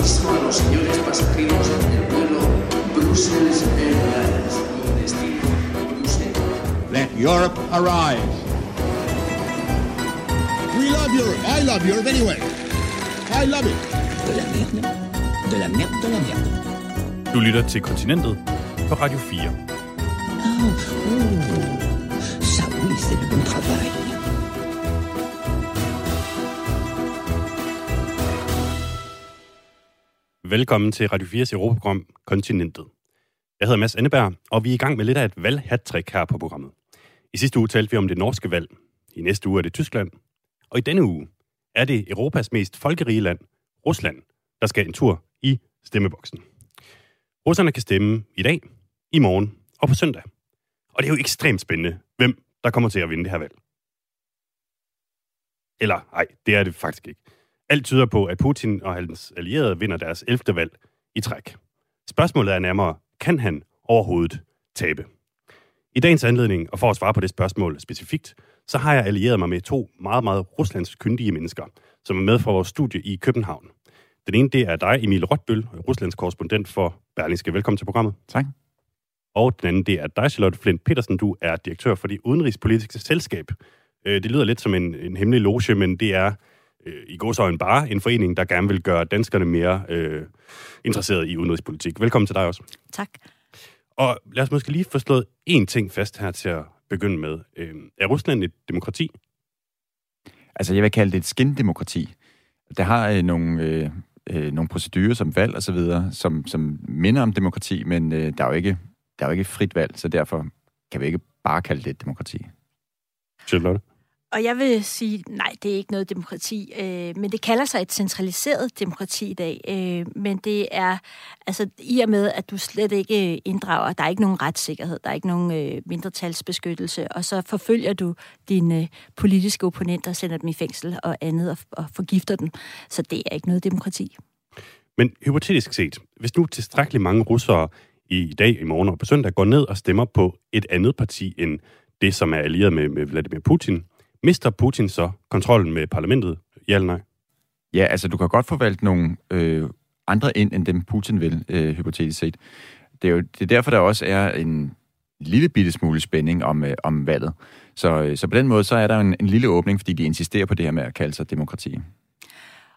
aviso a los señores pasajeros del vuelo Brussels Airlines con destino Bruselas. Let Europe arrive. We love Europe. I love Europe anyway. I love it. De la merde. De la merde, de la merde. Du lytter til Kontinentet på Radio 4. Ça oui, c'est le bon travail. Velkommen til Radio 4's Europaprogram Kontinentet. Jeg hedder Mads Anneberg, og vi er i gang med lidt af et valghattrick her på programmet. I sidste uge talte vi om det norske valg. I næste uge er det Tyskland. Og i denne uge er det Europas mest folkerige land, Rusland, der skal en tur i stemmeboksen. Russerne kan stemme i dag, i morgen og på søndag. Og det er jo ekstremt spændende, hvem der kommer til at vinde det her valg. Eller nej, det er det faktisk ikke. Alt tyder på, at Putin og hans allierede vinder deres 11. valg i træk. Spørgsmålet er nærmere, kan han overhovedet tabe? I dagens anledning, og for at svare på det spørgsmål specifikt, så har jeg allieret mig med to meget, meget Ruslands kyndige mennesker, som er med fra vores studie i København. Den ene, det er dig, Emil Rotbøl, Ruslands korrespondent for Berlingske. Velkommen til programmet. Tak. Og den anden, det er dig, Charlotte Flint Petersen. Du er direktør for det udenrigspolitiske selskab. Øh, Det lyder lidt som en, en hemmelig loge, men det er øh, i godsøjne bare en forening, der gerne vil gøre danskerne mere øh, interesseret i udenrigspolitik. Velkommen til dig også. Tak. Og lad os måske lige få slået én ting fast her til at begynde med. Øh, er Rusland et demokrati? Altså, jeg vil kalde det et skindemokrati. Der har øh, nogle, øh, øh, nogle procedurer som valg og så videre, som, som minder om demokrati, men øh, der, er jo ikke, der er jo ikke frit valg, så derfor kan vi ikke bare kalde det et demokrati. Charlotte? Og jeg vil sige, nej, det er ikke noget demokrati, øh, men det kalder sig et centraliseret demokrati i dag. Øh, men det er, altså i og med, at du slet ikke inddrager, der er ikke nogen retssikkerhed, der er ikke nogen øh, mindretalsbeskyttelse, og så forfølger du dine øh, politiske opponenter, sender dem i fængsel og andet, og, og forgifter dem. Så det er ikke noget demokrati. Men hypotetisk set, hvis nu tilstrækkeligt mange russere i dag, i morgen og på søndag går ned og stemmer på et andet parti end det, som er allieret med, med Vladimir Putin, mister Putin så kontrollen med parlamentet? Ja eller nej? Ja, altså, du kan godt få valgt nogle øh, andre ind, end dem Putin vil, øh, hypotetisk set. Det er jo det er derfor, der også er en lille bitte smule spænding om, øh, om valget. Så, øh, så på den måde, så er der en, en lille åbning, fordi de insisterer på det her med at kalde sig demokrati.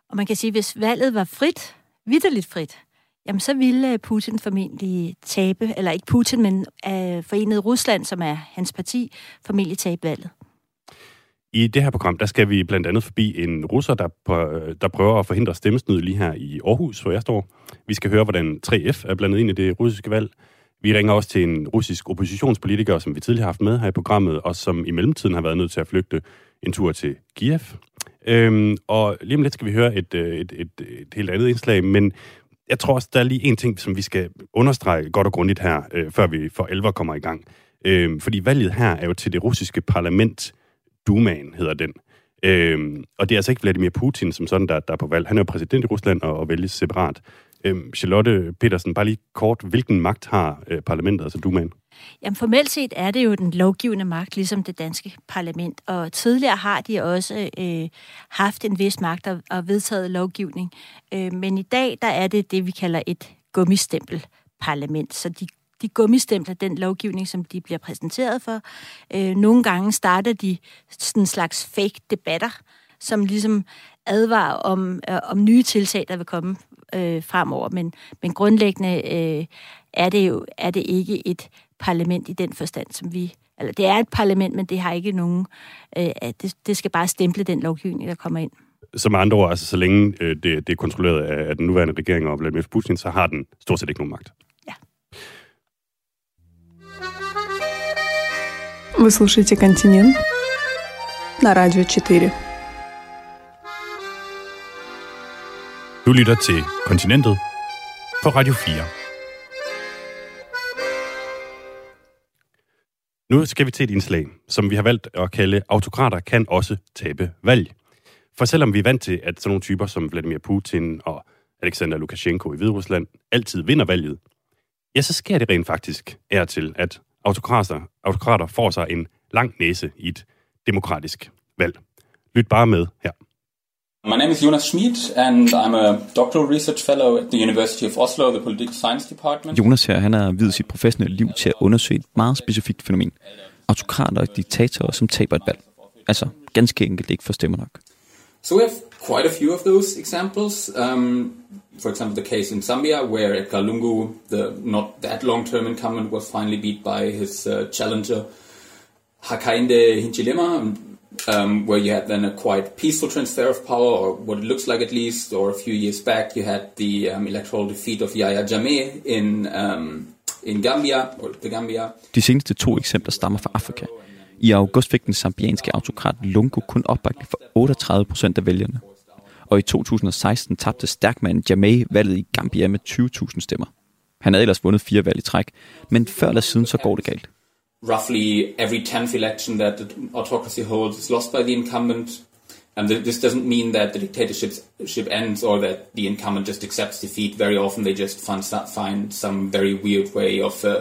Og man kan sige, hvis valget var frit, vidderligt frit, jamen så ville Putin formentlig tabe, eller ikke Putin, men øh, Forenet Rusland, som er hans parti, formentlig tabe valget. I det her program, der skal vi blandt andet forbi en russer, der, på, øh, der prøver at forhindre stemmesnyd lige her i Aarhus, hvor jeg står. Vi skal høre, hvordan 3F er blandet ind i det russiske valg. Vi ringer også til en russisk oppositionspolitiker, som vi tidligere har haft med her i programmet, og som i mellemtiden har været nødt til at flygte en tur til Kiev. Øhm, og lige om lidt skal vi høre et, øh, et, et, et helt andet indslag, men jeg tror også, der er lige en ting, som vi skal understrege godt og grundigt her, øh, før vi for alvor kommer i gang. Øhm, fordi valget her er jo til det russiske parlament, Dumaen hedder den. Øhm, og det er altså ikke Vladimir Putin som sådan, der, der er på valg. Han er jo præsident i Rusland og, og vælges separat. Øhm, Charlotte Petersen, bare lige kort, hvilken magt har øh, parlamentet, altså Dumaen? Jamen formelt set er det jo den lovgivende magt, ligesom det danske parlament. Og tidligere har de også øh, haft en vis magt og, og vedtaget lovgivning. Øh, men i dag, der er det det, vi kalder et gummistempel parlament, Så de de gummistempler den lovgivning, som de bliver præsenteret for. Øh, nogle gange starter de sådan en slags fake debatter, som ligesom advarer om, øh, om nye tiltag, der vil komme øh, fremover. Men, men grundlæggende øh, er det jo er det ikke et parlament i den forstand, som vi... Eller det er et parlament, men det har ikke nogen... Øh, det, det skal bare stemple den lovgivning, der kommer ind. Så med andre ord, altså så længe øh, det, det er kontrolleret af, af den nuværende regering og Vladimir Putin, så har den stort set ikke nogen magt. Вы слушаете «Континент» на Радио 4. Du lytter til Kontinentet på Radio 4. Nu skal vi til et indslag, som vi har valgt at kalde Autokrater kan også tabe valg. For selvom vi er vant til, at sådan nogle typer som Vladimir Putin og Alexander Lukashenko i Hviderusland altid vinder valget, ja, så sker det rent faktisk er til, at autokrater, autokrater får sig en lang næse i et demokratisk valg. Lyt bare med her. My name is Jonas Schmid, and I'm a doctoral research fellow at the University of Oslo, the Political Science Department. Jonas her, han har videt sit professionelle liv til at undersøge et meget specifikt fænomen. Autokrater og diktatorer, som taber et valg. Altså, ganske enkelt ikke får stemmer nok. So we have quite a few of those examples. Um, for example, the case in Zambia, where Edgar Lungu, the not that long-term incumbent, was finally beat by his uh, challenger Hakainde Hichilema, um, where you had then a quite peaceful transfer of power, or what it looks like at least. Or a few years back, you had the um, electoral defeat of Yahya Jammeh in um, in Gambia, or the Gambia. De seneste to eksempler stammer fra Afrika. I august fik den zambianske autokrat Lungu kun opbakning for 38 procent af vælgerne. Og i 2016 tabte stærkmanden Jamay valget i Gambia med 20.000 stemmer. Han havde ellers vundet fire valg i træk, men før eller siden så går det galt. Roughly every 10th election that the autocracy holds is lost by the incumbent. And this doesn't mean that the dictatorship ends or that the incumbent just accepts defeat. Very often they just find, find some very weird way of uh,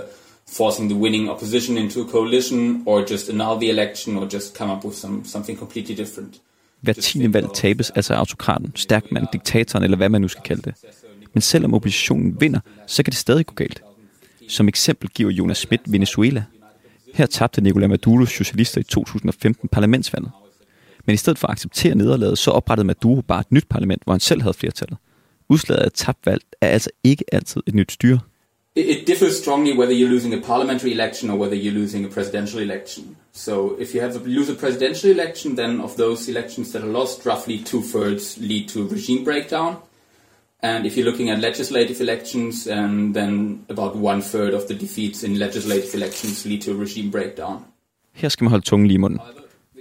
forcing the winning opposition into a coalition or just annul the election or just come up with some, something completely different. Hver tiende valg tabes altså autokraten, stærkmand, diktatoren eller hvad man nu skal kalde det. Men selvom oppositionen vinder, så kan det stadig gå galt. Som eksempel giver Jonas Schmidt Venezuela. Her tabte Nicolás Maduros socialister i 2015 parlamentsvalget. Men i stedet for at acceptere nederlaget, så oprettede Maduro bare et nyt parlament, hvor han selv havde flertallet. Udslaget af et tabt valg er altså ikke altid et nyt styre. It, differs strongly whether you're losing a parliamentary election or whether you're losing a presidential election. So if you have a, lose a presidential election, then of those elections that are lost, roughly two thirds lead to regime breakdown. And if you're looking at legislative elections, um, then about one third of the defeats in legislative elections lead to a regime breakdown. Her skal man holde tungen lige i munden.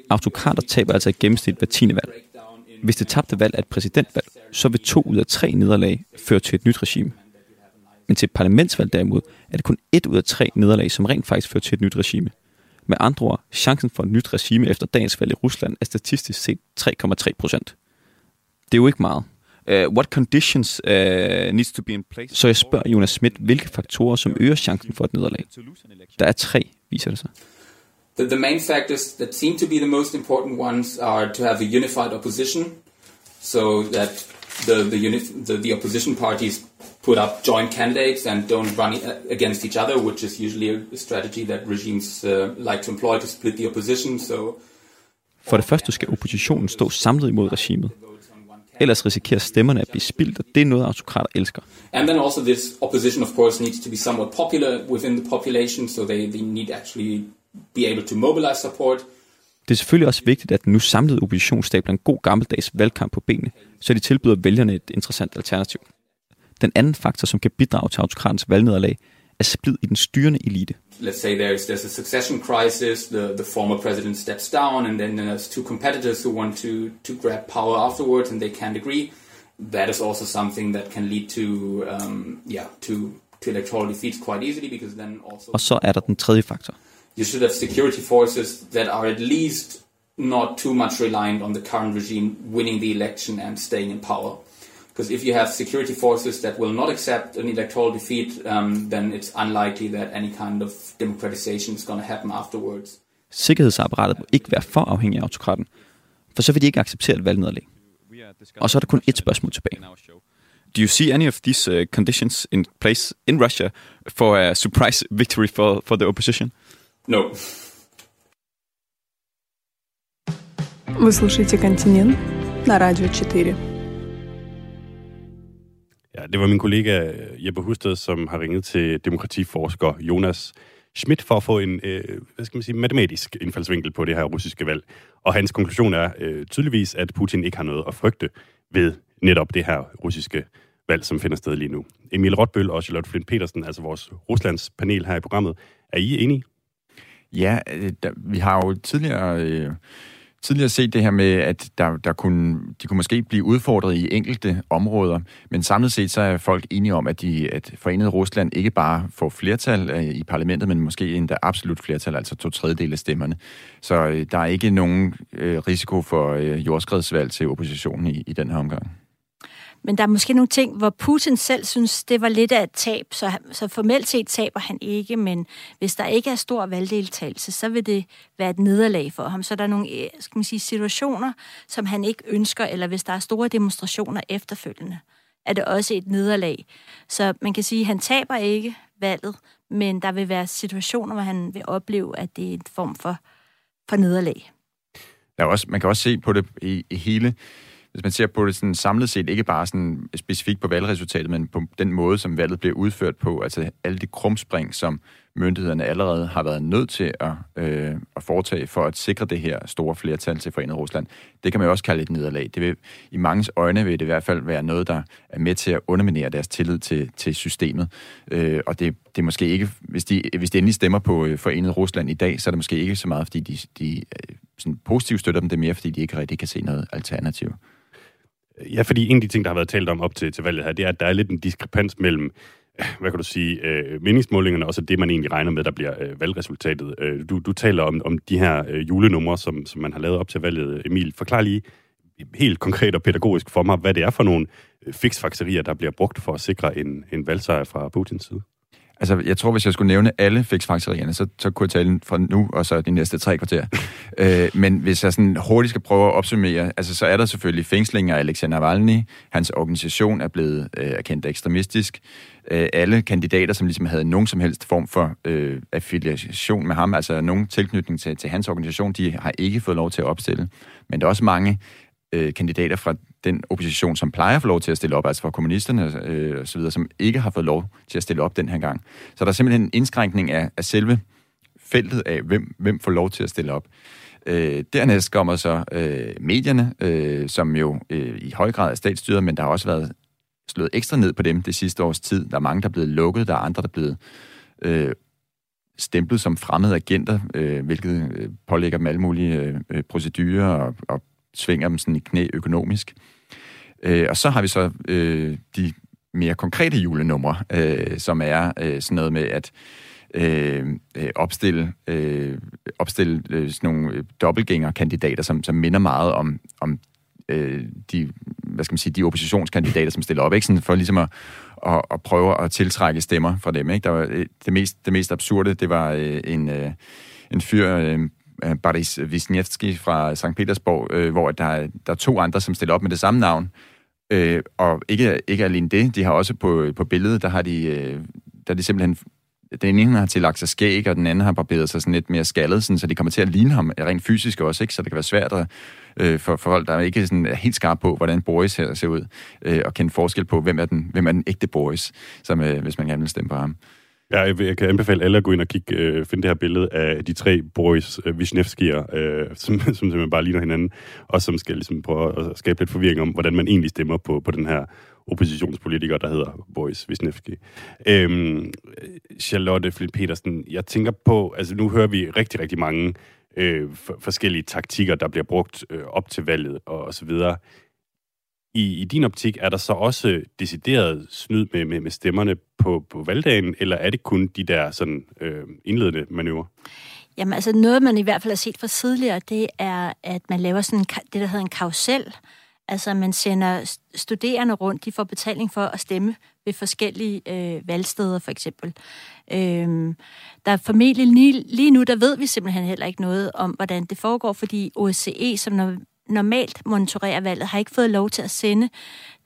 Autokrater taber altså i gennemsnit hver tiende valg. Hvis det tabte valg er et præsidentvalg, så vil to ud af tre nederlag føre til et nyt regime. Men til et parlamentsvalg derimod, er det kun et ud af tre nederlag, som rent faktisk fører til et nyt regime. Med andre ord, chancen for et nyt regime efter dagens valg i Rusland er statistisk set 3,3 procent. Det er jo ikke meget. Uh, what conditions uh, needs to be in place? Så jeg spørger Jonas Schmidt, hvilke faktorer, som øger chancen for et nederlag. Der er tre, viser det sig. The, the main factors that seem to be the most important ones are to have a unified opposition, so that the the, uni- the, the opposition parties put up joint candidates and don't run against each other, which is usually a strategy that regimes uh, like to employ to split the opposition. So For det første skal oppositionen stå samlet imod regimet. Ellers risikerer stemmerne at blive spildt, og det er noget, autokrater elsker. And then also this opposition, of course, needs to be somewhat popular within the population, so they, they need actually be able to mobilize support. Det er selvfølgelig også vigtigt, at den nu samlede opposition stabler en god gammeldags valgkamp på benene, så de tilbyder vælgerne et interessant alternativ. Den anden faktor, som kan bidrage til autokratens valgnederlag, er splid i den styrende elite. Let's say there's there's a succession crisis. The the former president steps down, and then there's two competitors who want to to grab power afterwards, and they can't agree. That is also something that can lead to um, yeah to to electoral defeats quite easily because then also Og så er der den tredje faktor. You should have security forces that are at least not too much reliant on the current regime winning the election and staying in power. Because if you have security forces that will not accept an electoral defeat, um, then it's unlikely that any kind of democratization is going to happen afterwards. Sikkerhedsapparatet må ikke være for afhængig af autokraten, for så vil de ikke acceptere et valgnederlag. Og så er der kun et spørgsmål tilbage. Do you see any of these uh, conditions in place in Russia for a surprise victory for, for the opposition? No. Вы слушаете «Континент» на Радио 4. Ja, det var min kollega Jeppe Husted, som har ringet til demokratiforsker Jonas Schmidt for at få en, øh, hvad skal man sige, matematisk indfaldsvinkel på det her russiske valg. Og hans konklusion er øh, tydeligvis, at Putin ikke har noget at frygte ved netop det her russiske valg, som finder sted lige nu. Emil Rotbøl og Charlotte Flint Petersen, altså vores Ruslands panel her i programmet, er I enige? Ja, øh, der, vi har jo tidligere, øh, tidligere set det her med, at der, der kunne, de kunne måske blive udfordret i enkelte områder, men samlet set så er folk enige om, at, de, at Forenet Rusland ikke bare får flertal øh, i parlamentet, men måske endda absolut flertal, altså to tredjedel af stemmerne. Så øh, der er ikke nogen øh, risiko for øh, jordskredsvalg til oppositionen i, i den her omgang men der er måske nogle ting, hvor Putin selv synes, det var lidt af et tab, så, han, så formelt set taber han ikke, men hvis der ikke er stor valgdeltagelse, så vil det være et nederlag for ham. Så der er nogle øh, skal man sige, situationer, som han ikke ønsker, eller hvis der er store demonstrationer efterfølgende, er det også et nederlag. Så man kan sige, at han taber ikke valget, men der vil være situationer, hvor han vil opleve, at det er en form for, for nederlag. Der er også, man kan også se på det i, i hele hvis man ser på det sådan samlet set, ikke bare sådan specifikt på valgresultatet, men på den måde, som valget bliver udført på, altså alle de krumspring, som myndighederne allerede har været nødt til at, øh, at foretage for at sikre det her store flertal til Forenet Rusland. Det kan man jo også kalde et nederlag. Det vil, I mange øjne vil det i hvert fald være noget, der er med til at underminere deres tillid til, til systemet. Øh, og det, det er måske ikke, hvis de, hvis de endelig stemmer på øh, Forenet Rusland i dag, så er det måske ikke så meget, fordi de, de øh, sådan positivt støtter dem, det er mere, fordi de ikke rigtig kan se noget alternativ. Ja, fordi en af de ting, der har været talt om op til, til valget her, det er, at der er lidt en diskrepans mellem hvad kan du sige, øh, meningsmålingerne, og så det, man egentlig regner med, der bliver øh, valgresultatet. Øh, du, du taler om, om de her øh, julenumre, som, som man har lavet op til valget. Emil, forklar lige helt konkret og pædagogisk for mig, hvad det er for nogle øh, fiksfakserier, der bliver brugt for at sikre en, en valgsejr fra Putins side. Altså, jeg tror, hvis jeg skulle nævne alle fiksfaktorierne, så, så kunne jeg tale fra nu og så de næste tre kvarter. øh, men hvis jeg sådan hurtigt skal prøve at opsummere, altså, så er der selvfølgelig fængslinger af Alexander Navalny. Hans organisation er blevet øh, erkendt ekstremistisk. Øh, alle kandidater, som ligesom havde nogen som helst form for øh, affiliation med ham, altså nogen tilknytning til, til hans organisation, de har ikke fået lov til at opstille. Men der er også mange øh, kandidater fra den opposition, som plejer at få lov til at stille op, altså fra kommunisterne øh, og så videre, som ikke har fået lov til at stille op den her gang. Så der er simpelthen en indskrænkning af, af selve feltet af, hvem, hvem får lov til at stille op. Øh, dernæst kommer så øh, medierne, øh, som jo øh, i høj grad er statsstyret, men der har også været slået ekstra ned på dem det sidste års tid. Der er mange, der er blevet lukket, der er andre, der er blevet øh, stemplet som fremmede agenter, øh, hvilket øh, pålægger dem alle mulige øh, øh procedurer og, og svinger dem sådan i knæ økonomisk. Øh, og så har vi så øh, de mere konkrete julenumre, øh, som er øh, sådan noget med at øh, øh opstille, øh, opstille øh, sådan nogle øh, dobbeltgængerkandidater, som, som minder meget om, om øh, de, hvad skal man sige, de oppositionskandidater, som stiller op, ikke? Sådan for ligesom at, at, at prøve at tiltrække stemmer fra dem. Ikke? Der var, øh, det, mest, det mest absurde, det var øh, en, øh, en fyr, øh, Boris Wisniewski fra St. Petersborg, øh, hvor der, der er to andre, som stiller op med det samme navn. Øh, og ikke, ikke alene det, de har også på, på billedet, der har de, øh, der er de simpelthen den ene har tillagt sig skæg, og den anden har barberet sig sådan lidt mere skaldet, sådan, så de kommer til at ligne ham rent fysisk også, ikke? så det kan være svært at, øh, for, for folk, der ikke sådan er helt skarpe på, hvordan Boris her ser ud, øh, og kende forskel på, hvem er den, hvem er den ægte Boris, som, øh, hvis man gerne vil stemme på ham. Ja, jeg, jeg kan anbefale alle at gå ind og kigge, øh, finde det her billede af de tre Boris øh, Vishnevskier, øh, som, som simpelthen bare ligner hinanden, og som skal ligesom prøve at skabe lidt forvirring om, hvordan man egentlig stemmer på, på den her oppositionspolitiker, der hedder Boris Wisniewski. Øhm, Charlotte Flint Petersen, jeg tænker på, altså nu hører vi rigtig, rigtig mange øh, forskellige taktikker, der bliver brugt øh, op til valget og, og så videre. I, I din optik, er der så også decideret snyd med, med, med stemmerne på, på valgdagen, eller er det kun de der sådan, øh, indledende manøvrer? Jamen altså noget, man i hvert fald har set fra tidligere, det er, at man laver sådan det, der hedder en karusel. Altså man sender studerende rundt, de får betaling for at stemme ved forskellige øh, valgsteder for eksempel. Øhm, der er formentlig lige, lige nu, der ved vi simpelthen heller ikke noget om, hvordan det foregår, fordi OSCE, som når normalt monitorerer valget, har ikke fået lov til at sende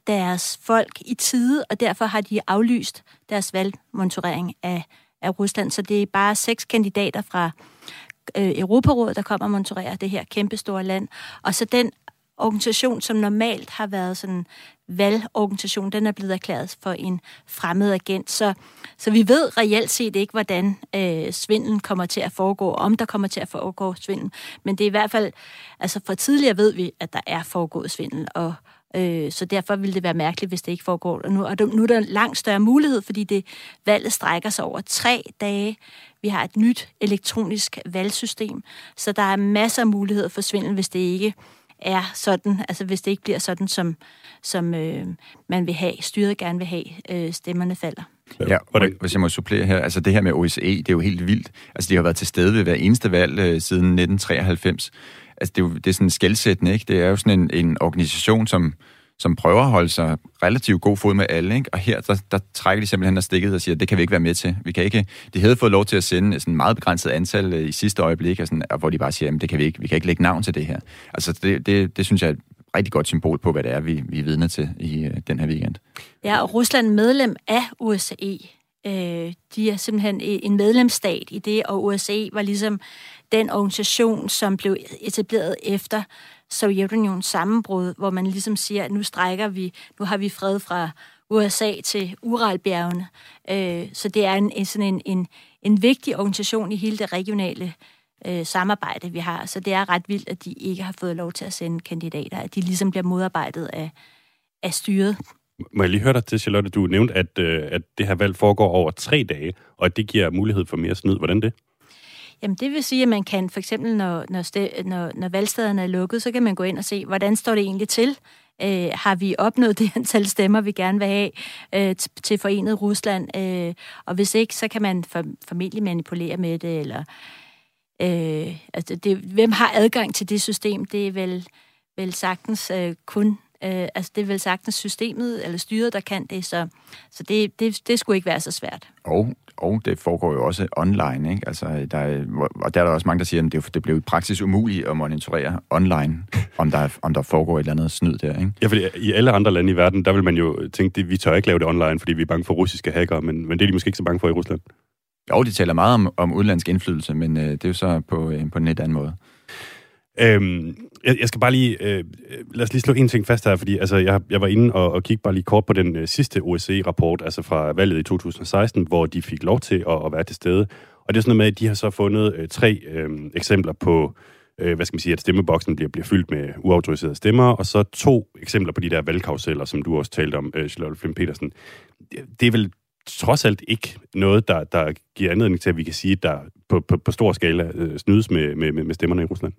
deres folk i tide, og derfor har de aflyst deres valgmonitorering af, af Rusland. Så det er bare seks kandidater fra øh, Europarådet, der kommer og monitorerer det her kæmpestore land. Og så den organisation, som normalt har været sådan valgorganisation, den er blevet erklæret for en fremmed agent. Så, så vi ved reelt set ikke, hvordan øh, svindlen kommer til at foregå, om der kommer til at foregå svindel. Men det er i hvert fald, altså fra tidligere ved vi, at der er foregået svindel, og øh, så derfor ville det være mærkeligt, hvis det ikke foregår. Og nu, og nu er der langt større mulighed, fordi det valget strækker sig over tre dage. Vi har et nyt elektronisk valgsystem, så der er masser af muligheder for svindel, hvis det ikke er sådan, altså hvis det ikke bliver sådan, som, som øh, man vil have, styret gerne vil have, øh, stemmerne falder. Ja, og hvis jeg må supplere her, altså det her med OSCE, det er jo helt vildt. Altså de har været til stede ved hver eneste valg øh, siden 1993. Altså det er jo det er sådan skældsættende, ikke? Det er jo sådan en, en organisation, som, som prøver at holde sig relativt god fod med alle, ikke? og her der, der trækker de simpelthen af stikket og siger, det kan vi ikke være med til. Vi kan ikke, de havde fået lov til at sende øh, sådan et meget begrænset antal øh, i sidste øjeblik, og sådan, og hvor de bare siger, det kan vi ikke, vi kan ikke lægge navn til det her. Altså det, det, det synes jeg er et rigtig godt symbol på, hvad det er, vi, vi er vidne til i øh, den her weekend. Ja, og Rusland medlem af OSCE. Øh, de er simpelthen en medlemsstat i det, og OSCE var ligesom den organisation, som blev etableret efter Sovjetunionens sammenbrud, hvor man ligesom siger, at nu strækker vi, nu har vi fred fra USA til Uralbjergene. Øh, så det er en, en, sådan en, en, en vigtig organisation i hele det regionale øh, samarbejde, vi har. Så det er ret vildt, at de ikke har fået lov til at sende kandidater, at de ligesom bliver modarbejdet af, af styret. Må jeg lige høre dig til, Charlotte, du nævnte, at, øh, at det her valg foregår over tre dage, og at det giver mulighed for mere snyd. Hvordan det? Jamen det vil sige, at man kan for eksempel, når, når, sted, når, når valgstederne er lukket, så kan man gå ind og se, hvordan står det egentlig til? Øh, har vi opnået det antal stemmer, vi gerne vil have øh, til forenet Rusland? Øh, og hvis ikke, så kan man for, formentlig manipulere med det, eller øh, altså det, hvem har adgang til det system? Det er vel, vel sagtens øh, kun Øh, altså det er vel sagtens systemet eller styret, der kan det, så, så det, det, det skulle ikke være så svært. Og, og det foregår jo også online, ikke? Altså, der er, og der er der også mange, der siger, at det, det blev i praksis umuligt at monitorere online, om der, om der foregår et eller andet snyd der, ikke? Ja, fordi i alle andre lande i verden, der vil man jo tænke, at vi tør ikke lave det online, fordi vi er bange for russiske hacker, men, men det er de måske ikke så bange for i Rusland. Jo, de taler meget om, om udlandsk indflydelse, men øh, det er jo så på, øh, på en lidt anden måde. Øhm, jeg, jeg skal bare lige, øh, øh, lad os lige slå en ting fast her, fordi altså, jeg, jeg var inde og, og kigge bare lige kort på den øh, sidste OSCE-rapport, altså fra valget i 2016, hvor de fik lov til at, at være til stede. Og det er sådan noget med, at de har så fundet øh, tre øh, eksempler på, øh, hvad skal man sige, at stemmeboksen bliver, bliver fyldt med uautoriserede stemmer, og så to eksempler på de der valgkaruseller, som du også talte om, øh, Charlotte Flynn Petersen. Det, det er vel trods alt ikke noget, der, der giver anledning til, at vi kan sige, at der på, på, på stor skala øh, snydes med, med, med stemmerne i Rusland.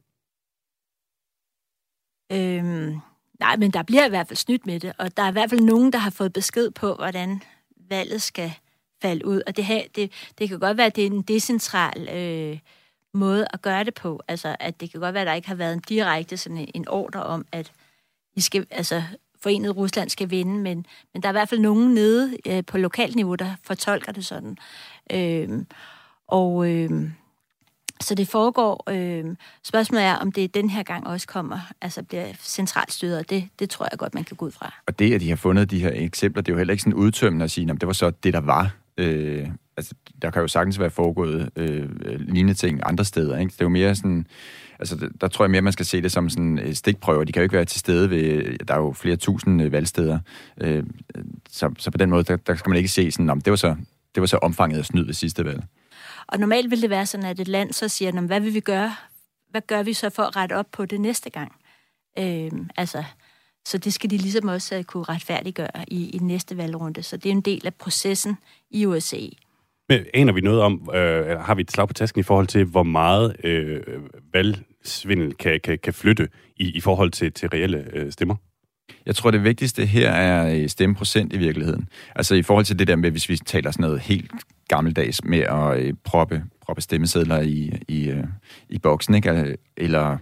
Øhm, nej, men der bliver i hvert fald snydt med det, og der er i hvert fald nogen, der har fået besked på, hvordan valget skal falde ud. Og det, her, det, det kan godt være, at det er en decentral øh, måde at gøre det på. Altså, at det kan godt være, at der ikke har været en direkte sådan en, en ordre om, at I skal, altså, forenet Rusland skal vinde, men, men der er i hvert fald nogen nede øh, på lokalt niveau, der fortolker det sådan. Øh, og øh, så det foregår. Øh, spørgsmålet er, om det den her gang også kommer, altså bliver centralt styret. Det, det tror jeg godt, man kan gå ud fra. Og det, at de har fundet de her eksempler, det er jo heller ikke sådan udtømmende at sige, at det var så det, der var. Øh, altså, der kan jo sagtens være foregået øh, lignende ting andre steder. Ikke? Det er jo mere sådan... Altså, der, der tror jeg mere, man skal se det som sådan øh, stikprøver. De kan jo ikke være til stede ved... Der er jo flere tusind øh, valgsteder. Øh, så, så på den måde, der, der skal man ikke se sådan, om det var så, det var så omfanget af snyd ved sidste valg. Og normalt vil det være sådan, at et land så siger, hvad vil vi gøre? Hvad gør vi så for at rette op på det næste gang? Øh, altså, så det skal de ligesom også øh, kunne retfærdiggøre i, i næste valgrunde. Så det er en del af processen i USA. Men aner vi noget om, øh, har vi et slag på tasken i forhold til, hvor meget øh, valgsvindel kan, kan, kan flytte i, i forhold til, til reelle øh, stemmer? Jeg tror, det vigtigste her er øh, stemmeprocent i virkeligheden. Altså i forhold til det der med, hvis vi taler sådan noget helt gammeldags med at øh, proppe, proppe stemmesedler i, i, øh, i boksen, ikke? eller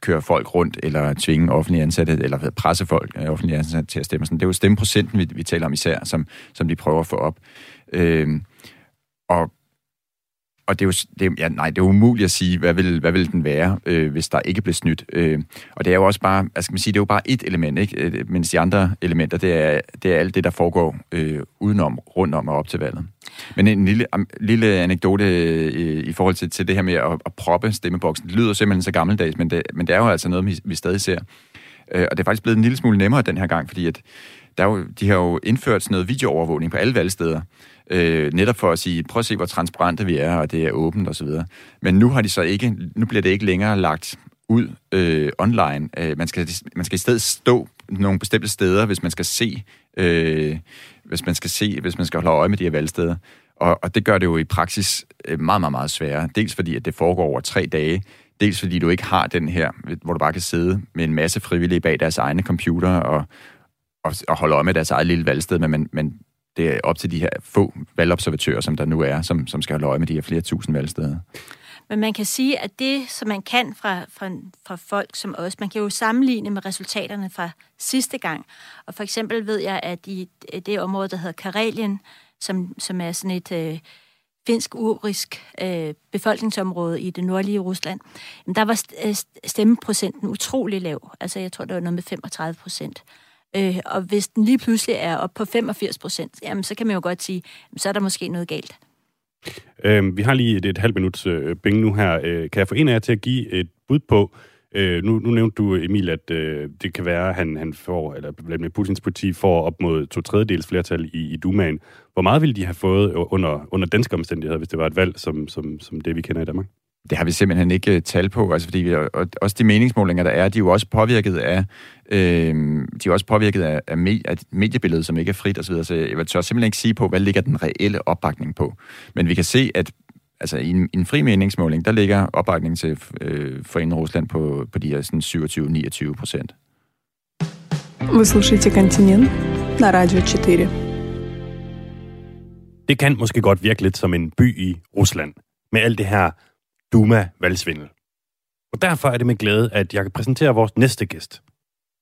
køre folk rundt, eller tvinge offentlige ansatte, eller presse folk, offentlige ansatte til at stemme. Sådan. Det er jo stemmeprocenten, vi, vi taler om især, som, som de prøver at få op. Øh, og og det er jo, det, ja, nej, det er umuligt at sige, hvad vil, hvad vil den være, øh, hvis der ikke bliver snydt. Øh, og det er jo også bare, altså skal man sige, det er jo bare et element, ikke? Øh, mens de andre elementer, det er, det er alt det, der foregår øh, udenom, rundt om og op til valget. Men en lille, um, lille anekdote øh, i forhold til, til det her med at, at proppe stemmeboksen, det lyder simpelthen så gammeldags, men det, men det er jo altså noget, vi, vi stadig ser. Øh, og det er faktisk blevet en lille smule nemmere den her gang, fordi at der er jo, de har jo indført sådan noget videoovervågning på alle valgsteder, øh, netop for at sige, prøv at se, hvor transparente vi er, og det er åbent osv. Men nu har de så ikke, nu bliver det ikke længere lagt ud øh, online. Øh, man, skal, man skal i stedet stå nogle bestemte steder, hvis man skal se, øh, hvis man skal se, hvis man skal holde øje med de her valgsteder. Og, og det gør det jo i praksis øh, meget, meget, meget sværere. Dels fordi, at det foregår over tre dage, dels fordi du ikke har den her, hvor du bare kan sidde med en masse frivillige bag deres egne computer og, og, og holde øje med deres eget lille valgsted, men, men, men det er op til de her få valgobservatører, som der nu er, som, som skal holde øje med de her flere tusind valgsteder. Men man kan sige, at det, som man kan fra, fra, fra folk som os, man kan jo sammenligne med resultaterne fra sidste gang. Og for eksempel ved jeg, at i det område, der hedder Karelien, som, som er sådan et øh, finsk-urisk øh, befolkningsområde i det nordlige Rusland, jamen der var øh, stemmeprocenten utrolig lav. Altså jeg tror, det var noget med 35 procent. Øh, og hvis den lige pludselig er op på 85 procent, jamen så kan man jo godt sige, så er der måske noget galt. Øh, vi har lige et, et halvt minut øh, penge nu her. Øh, kan jeg få en af jer til at give et bud på, øh, nu, nu nævnte du, Emil, at øh, det kan være, at han, han får, eller Vladimir Putins parti får op mod to tredjedels flertal i, i Dumaen. Hvor meget ville de have fået under, under danske omstændigheder, hvis det var et valg, som, som, som det, vi kender i Danmark? Det har vi simpelthen ikke uh, tal på, altså fordi vi, og, også de meningsmålinger, der er, de er jo også påvirket af, øh, de er også påvirket af, af, me, af mediebilledet, som ikke er frit osv., så jeg vil tør simpelthen ikke sige på, hvad ligger den reelle opbakning på. Men vi kan se, at altså i en, i en fri meningsmåling, der ligger opbakningen til øh, Foreningen Rusland på, på de her sådan 27-29 procent. Вы слушаете «Континент» на Радио 4. Det kan måske godt virke lidt som en by i Rusland, med alt det her Duma-valgsvindel. Og derfor er det med glæde, at jeg kan præsentere vores næste gæst.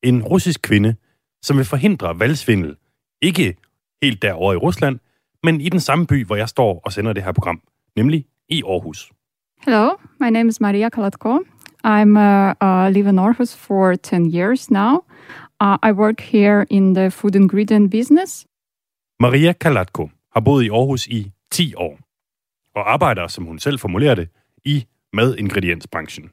En russisk kvinde, som vil forhindre valgsvindel, ikke helt derovre i Rusland, men i den samme by, hvor jeg står og sender det her program, nemlig i Aarhus. Hello, my name is Maria Kalatko. I'm uh, uh, live in Aarhus for 10 years now. Uh, I work here in the food ingredient business. Maria Kalatko har boet i Aarhus i 10 år og arbejder, som hun selv formulerer det, i madingrediensbranchen.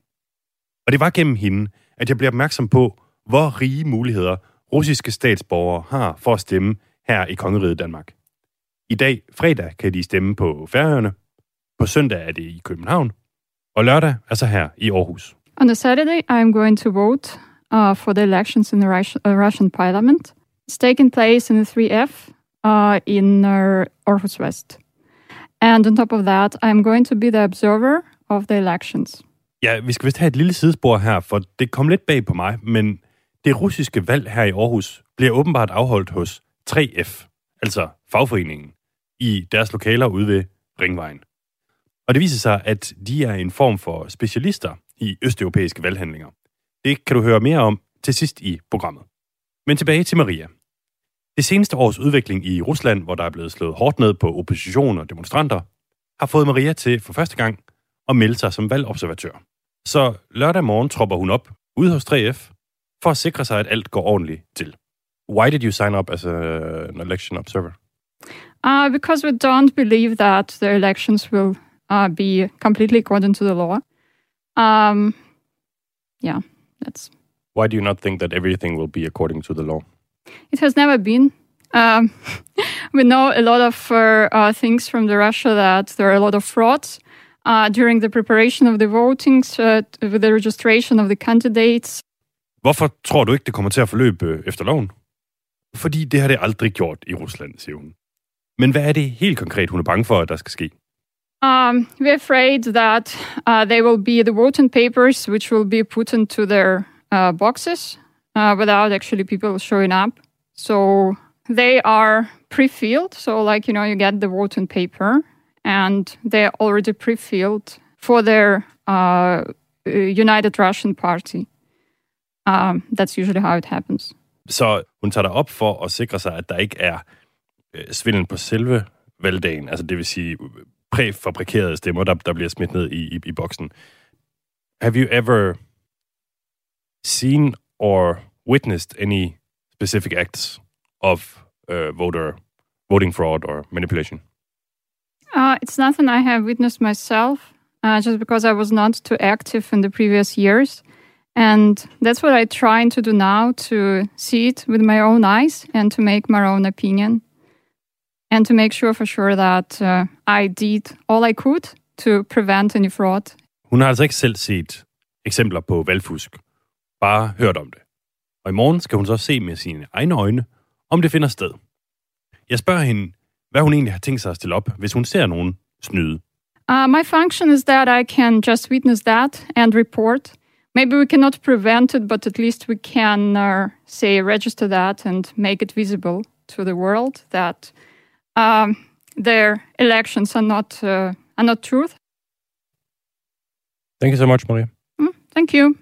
Og det var gennem hende, at jeg blev opmærksom på, hvor rige muligheder russiske statsborgere har for at stemme her i Kongeriget Danmark. I dag, fredag, kan de stemme på Færøerne. På søndag er det i København. Og lørdag er så her i Aarhus. On the Saturday, I am going to vote uh, for the elections in the Russian, uh, Russian parliament. It's taking place in the 3F uh, in uh, Aarhus West. And on top of that, I'm going to be the observer of the elections. Ja, vi skal vist have et lille sidespor her, for det kom lidt bag på mig, men det russiske valg her i Aarhus bliver åbenbart afholdt hos 3F, altså fagforeningen, i deres lokaler ude ved Ringvejen. Og det viser sig, at de er en form for specialister i østeuropæiske valghandlinger. Det kan du høre mere om til sidst i programmet. Men tilbage til Maria. Det seneste års udvikling i Rusland, hvor der er blevet slået hårdt ned på opposition og demonstranter, har fået Maria til for første gang at melde sig som valgobservatør. Så lørdag morgen tropper hun op ude hos 3F for at sikre sig, at alt går ordentligt til. Why did you sign up as a, an election observer? Uh, because we don't believe that the elections will uh, be completely according to the law. Um, yeah, that's. Why do you not think that everything will be according to the law? It has never been. Um, we know a lot of uh, uh, things from the Russia that there are a lot of frauds during the preparation of the votings, uh, with the registration of the candidates. Hvorfor tror du ikke, det kommer til at forløbe øh, efter loven? Fordi det har det aldrig gjort i Rusland, siger hun. Men hvad er det helt konkret, hun er bange for, at der skal ske? Um, we're afraid that uh, they will be the voting papers which will be put into their uh, boxes uh, without actually people showing up. So they are pre-filled. So, like, you know, you get the voting paper and they're already pre-filled for their uh, United Russian Party. Um, that's usually how it happens. Så hun tager op for at sikre sig, at der ikke er øh, svindel på selve valgdagen, altså det vil sige præfabrikerede stemmer, der, der bliver smidt ned i, i, i boksen. Have you ever seen or witnessed any specific acts of uh, voter voting fraud or manipulation? Uh, it's nothing I have witnessed myself, uh, just because I was not too active in the previous years. And that's what I'm trying to do now to see it with my own eyes and to make my own opinion. And to make sure for sure that uh, I did all I could to prevent any fraud. Hun har altså ikke selv set eksempler på valgfusk, bare hørt om det. Og i morgen skal hun så se med sine egne øjne, om det finder sted. Jeg spørger hende, hvad hun egentlig har tænkt sig at stille op, hvis hun ser nogen snyde. Uh, my function is that I can just witness that and report. Maybe we cannot prevent it, but at least we can uh, say register that and make it visible to the world that um, their elections are not uh, are not truth. Thank you so much, Maria. Mm, thank you.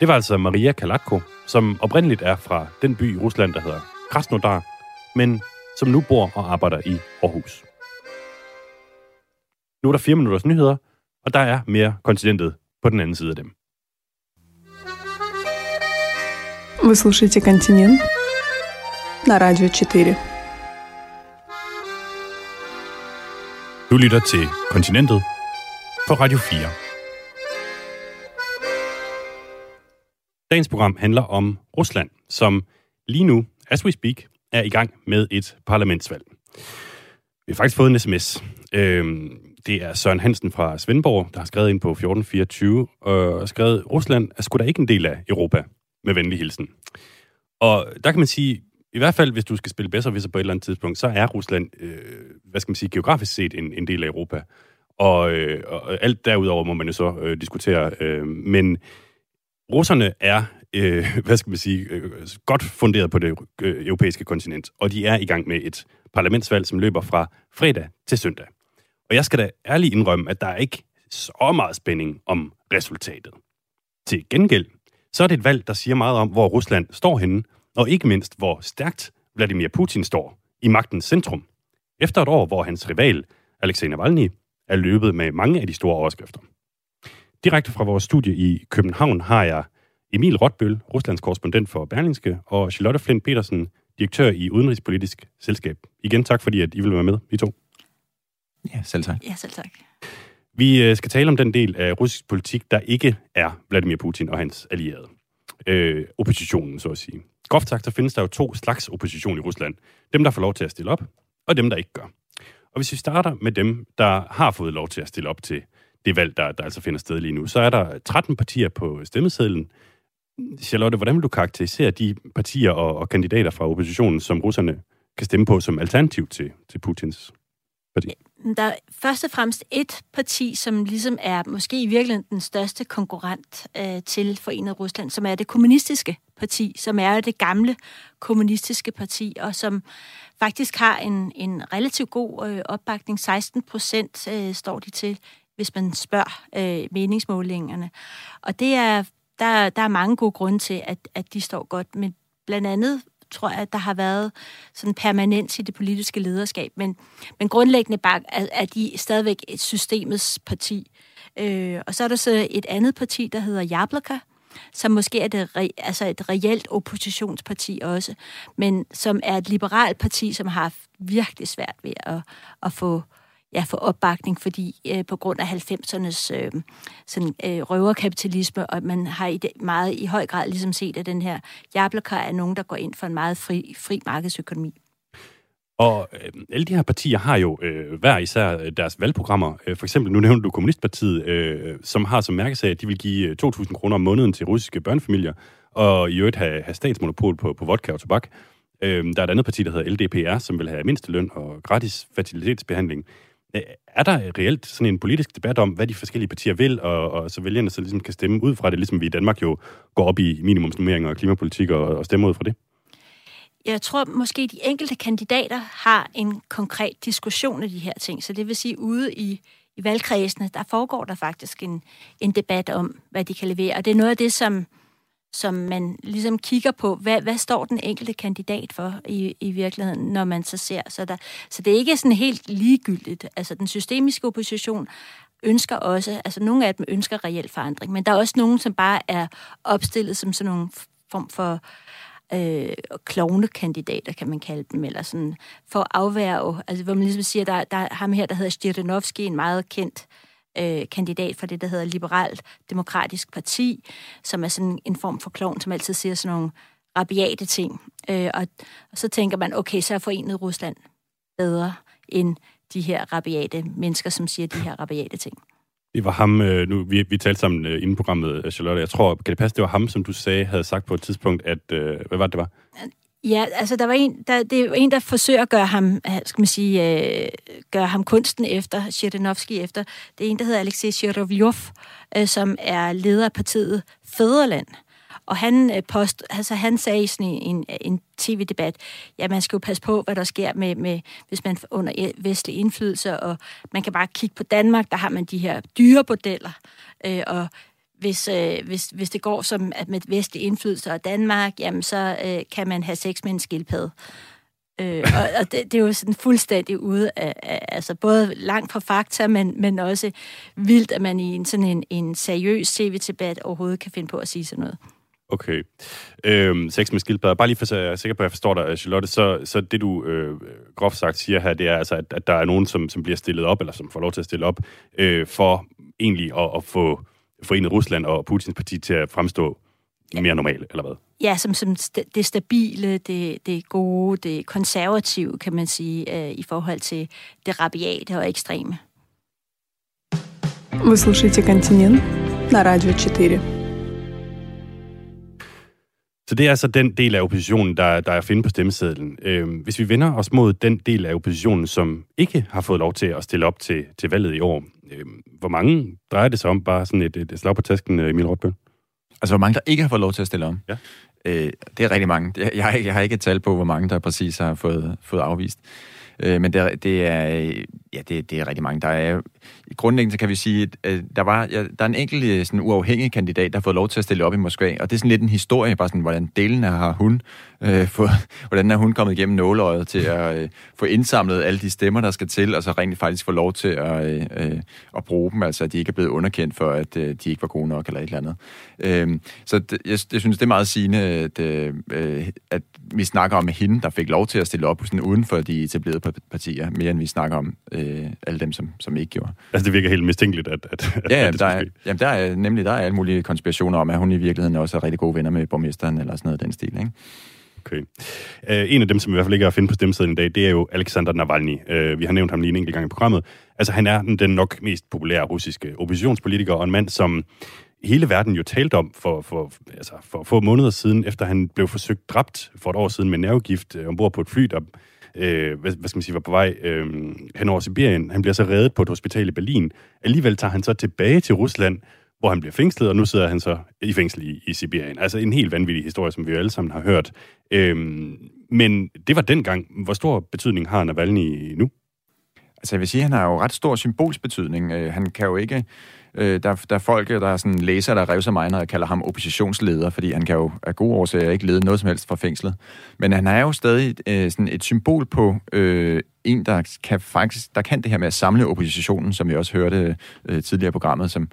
Det var altså Maria Kalatko, som oprindeligt er fra den by i Rusland, der hedder Krasnodar, men som nu bor og arbejder i Aarhus. Nu er der fire minutters nyheder, og der er mere kontinentet på den anden side af dem. Вы слушаете «Континент» на Радио 4. Du lytter til Kontinentet på Radio 4. Dagens program handler om Rusland, som lige nu, as we speak, er i gang med et parlamentsvalg. Vi har faktisk fået en sms. Øhm, det er Søren Hansen fra Svendborg, der har skrevet ind på 1424, øh, og skrevet, Rusland er sgu da ikke en del af Europa, med venlig hilsen. Og der kan man sige, i hvert fald hvis du skal spille bedre hvis på et eller andet tidspunkt, så er Rusland, øh, hvad skal man sige, geografisk set en, en del af Europa. Og, øh, og alt derudover må man jo så øh, diskutere. Øh, men russerne er, øh, hvad skal man sige, øh, godt funderet på det øh, europæiske kontinent, og de er i gang med et parlamentsvalg, som løber fra fredag til søndag. Og jeg skal da ærligt indrømme, at der er ikke så meget spænding om resultatet. Til gengæld, så er det et valg, der siger meget om, hvor Rusland står henne, og ikke mindst, hvor stærkt Vladimir Putin står i magtens centrum. Efter et år, hvor hans rival, Alexei Navalny, er løbet med mange af de store overskrifter. Direkte fra vores studie i København har jeg Emil Rotbøl, Ruslands korrespondent for Berlingske, og Charlotte Flint Petersen, direktør i Udenrigspolitisk Selskab. Igen tak, fordi at I vil være med, I to. Ja, selv tak. Ja, selv tak. Vi øh, skal tale om den del af russisk politik, der ikke er Vladimir Putin og hans allierede. Øh, oppositionen, så at sige. Groft sagt, så findes der jo to slags opposition i Rusland. Dem, der får lov til at stille op, og dem, der ikke gør. Og hvis vi starter med dem, der har fået lov til at stille op til det valg, der, der altså finder sted lige nu, så er der 13 partier på stemmesedlen. Charlotte, hvordan vil du karakterisere de partier og, og kandidater fra oppositionen, som russerne kan stemme på som alternativ til, til Putins parti? Der er først og fremmest et parti, som ligesom er måske i virkeligheden den største konkurrent øh, til Forenet Rusland, som er det kommunistiske parti, som er det gamle kommunistiske parti, og som faktisk har en, en relativt god øh, opbakning. 16 procent øh, står de til, hvis man spørger øh, meningsmålingerne. Og det er, der, der er mange gode grunde til, at, at de står godt, men blandt andet tror jeg, at der har været sådan permanens i det politiske lederskab. Men, men grundlæggende bare er, er de stadigvæk et systemets parti. Øh, og så er der så et andet parti, der hedder Jablaka, som måske er det re, altså et reelt oppositionsparti også, men som er et liberalt parti, som har haft virkelig svært ved at, at få ja, få opbakning, fordi øh, på grund af 90'ernes øh, sådan, øh, røverkapitalisme, og man har i det, meget i høj grad ligesom set, at den her Jablaka er nogen, der går ind for en meget fri, fri markedsøkonomi. Og øh, alle de her partier har jo øh, hver især øh, deres valgprogrammer. Øh, for eksempel, nu nævnte du Kommunistpartiet, øh, som har som mærkesag, at de vil give øh, 2.000 kroner om måneden til russiske børnefamilier, og i øvrigt have, have statsmonopol på, på vodka og tobak. Øh, der er et andet parti, der hedder LDPR, som vil have mindsteløn og gratis fertilitetsbehandling. Øh, er der reelt sådan en politisk debat om, hvad de forskellige partier vil, og, og så vælgerne så ligesom kan stemme ud fra det, ligesom vi i Danmark jo går op i minimumsnummeringer og klimapolitik og, og stemmer ud fra det? Jeg tror måske, de enkelte kandidater har en konkret diskussion af de her ting. Så det vil sige, ude i, i valgkredsene, der foregår der faktisk en, en debat om, hvad de kan levere. Og det er noget af det, som som man ligesom kigger på, hvad, hvad står den enkelte kandidat for i, i virkeligheden, når man så ser. Så, der, så det er ikke sådan helt ligegyldigt. Altså den systemiske opposition ønsker også, altså nogle af dem ønsker reel forandring, men der er også nogen, som bare er opstillet som sådan nogle form for øh, klovnekandidater, kan man kalde dem, eller sådan for at afværge, altså hvor man ligesom siger, der, der er ham her, der hedder Stjernovski, en meget kendt øh, øh, kandidat for det, der hedder Liberalt Demokratisk Parti, som er sådan en form for klovn, som altid siger sådan nogle rabiate ting. Øh, og, og så tænker man, okay, så er forenet Rusland bedre end de her rabiate mennesker, som siger de her rabiate ting. Det var ham, øh, nu vi, vi talte sammen øh, inden programmet, øh, Charlotte. Jeg tror, kan det passe, det var ham, som du sagde, havde sagt på et tidspunkt, at, øh, hvad var det, det var? Ja, altså der var en, der, det er en, der forsøger at gøre ham, øh, skal man sige, øh, gøre ham kunsten efter, Shirdenovsky efter. Det er en, der hedder Alexei Shirovjov, øh, som er leder af partiet Fæderland. Og han, øh, post, altså, han sagde i sådan en, en, en tv-debat, ja, man skal jo passe på, hvad der sker, med, med, hvis man under øh, vestlig indflydelse, og man kan bare kigge på Danmark, der har man de her dyre bordeller, øh, og hvis, øh, hvis, hvis det går som at med vestlig indflydelse og Danmark, jamen så øh, kan man have sex med en skildpadde. Øh, og og det, det er jo sådan fuldstændig ude af, af altså både langt fra fakta, men, men også vildt, at man i en sådan en, en seriøs CV-debat overhovedet kan finde på at sige sådan noget. Okay. Øhm, sex med skildpadder. Bare lige for at jeg er sikker på, at jeg forstår dig, Charlotte, så, så det du øh, groft sagt siger her, det er altså, at, at der er nogen, som, som bliver stillet op, eller som får lov til at stille op, øh, for egentlig at, at få forenet Rusland og Putins parti til at fremstå mere normale, eller hvad? Ja, som, som det stabile, det, det gode, det konservative, kan man sige, øh, i forhold til det rabiate og ekstreme. Вы слушаете «Континент» на Радио 4. Så det er altså den del af oppositionen, der, der er at finde på stemmesedlen. Øhm, hvis vi vender os mod den del af oppositionen, som ikke har fået lov til at stille op til, til valget i år, øhm, hvor mange drejer det sig om? Bare sådan et, et slag på tasken, Emil Rotbøl? Altså, hvor mange der ikke har fået lov til at stille om? Ja. Øh, det er rigtig mange. Jeg, jeg, jeg har ikke et tal på, hvor mange der præcis har fået, fået afvist. Øh, men det, det er, ja, det, det er rigtig mange. Der er, grundlæggende kan vi sige, at der, var, ja, der er en enkelt øh, sådan, uafhængig kandidat, der har fået lov til at stille op i Moskva, og det er sådan lidt en historie, bare sådan, hvordan delen har hun, øh, for, hvordan er hun kommet igennem nåleøjet til at øh, få indsamlet alle de stemmer, der skal til, og så rent faktisk få lov til at, øh, øh at bruge dem, altså at de ikke er blevet underkendt for, at øh, de ikke var gode nok eller et eller andet. Øh, så det, jeg, jeg synes, det er meget sigende, at, øh, at vi snakker om hende, der fik lov til at stille op sådan uden for de etablerede partier, mere end vi snakker om øh, alle dem, som, som ikke gjorde. Altså det virker helt mistænkeligt, at, at, ja, at det der er, jamen, der er nemlig der er alle mulige konspirationer om, at hun i virkeligheden også er rigtig gode venner med borgmesteren, eller sådan noget den stil, ikke? Okay. Uh, en af dem, som i hvert fald ikke er at finde på stemmesedlen i dag, det er jo Alexander Navalny. Uh, vi har nævnt ham lige en enkelt gang i programmet. Altså, han er den nok mest populære russiske oppositionspolitiker, og en mand, som hele verden jo talte om for, for, altså for få måneder siden, efter han blev forsøgt dræbt for et år siden med nervegift uh, ombord på et fly, der øh, hvad, hvad skal man sige, var på vej øh, hen over Sibirien. Han bliver så reddet på et hospital i Berlin. Alligevel tager han så tilbage til Rusland, hvor han bliver fængslet, og nu sidder han så i fængsel i, i Sibirien. Altså en helt vanvittig historie, som vi jo alle sammen har hørt. Øhm, men det var dengang. Hvor stor betydning har Navalny nu? Altså jeg vil sige, at han har jo ret stor symbolsbetydning. Øh, han kan jo ikke Øh, der, der er folk, der er sådan læser, der revser mig, når jeg kalder ham oppositionsleder, fordi han kan jo af gode årsager ikke lede noget som helst fra fængslet. Men han er jo stadig øh, sådan et symbol på øh, en, der kan faktisk der kan det her med at samle oppositionen, som vi også hørte øh, tidligere i programmet, som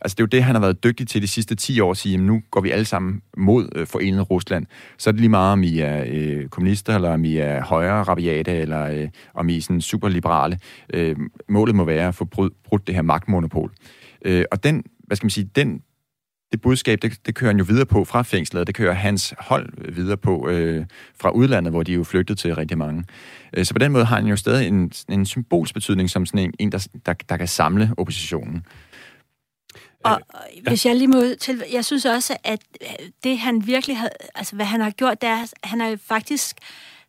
Altså det er jo det, han har været dygtig til de sidste 10 år, at sige, at nu går vi alle sammen mod øh, forenet Rusland. Så er det lige meget, om I er øh, kommunister, eller om I er højre rabiate, eller øh, om I er sådan superliberale. Øh, målet må være at få brudt, brudt det her magtmonopol. Øh, og den, hvad skal man sige, den, det budskab, det, det kører han jo videre på fra fængslet, det kører hans hold videre på øh, fra udlandet, hvor de er jo flygtet til rigtig mange. Øh, så på den måde har han jo stadig en, en symbolsk betydning som sådan en, en der, der, der kan samle oppositionen. Og hvis jeg lige må til, jeg synes også, at det han virkelig har, altså hvad han har gjort, det er, han har faktisk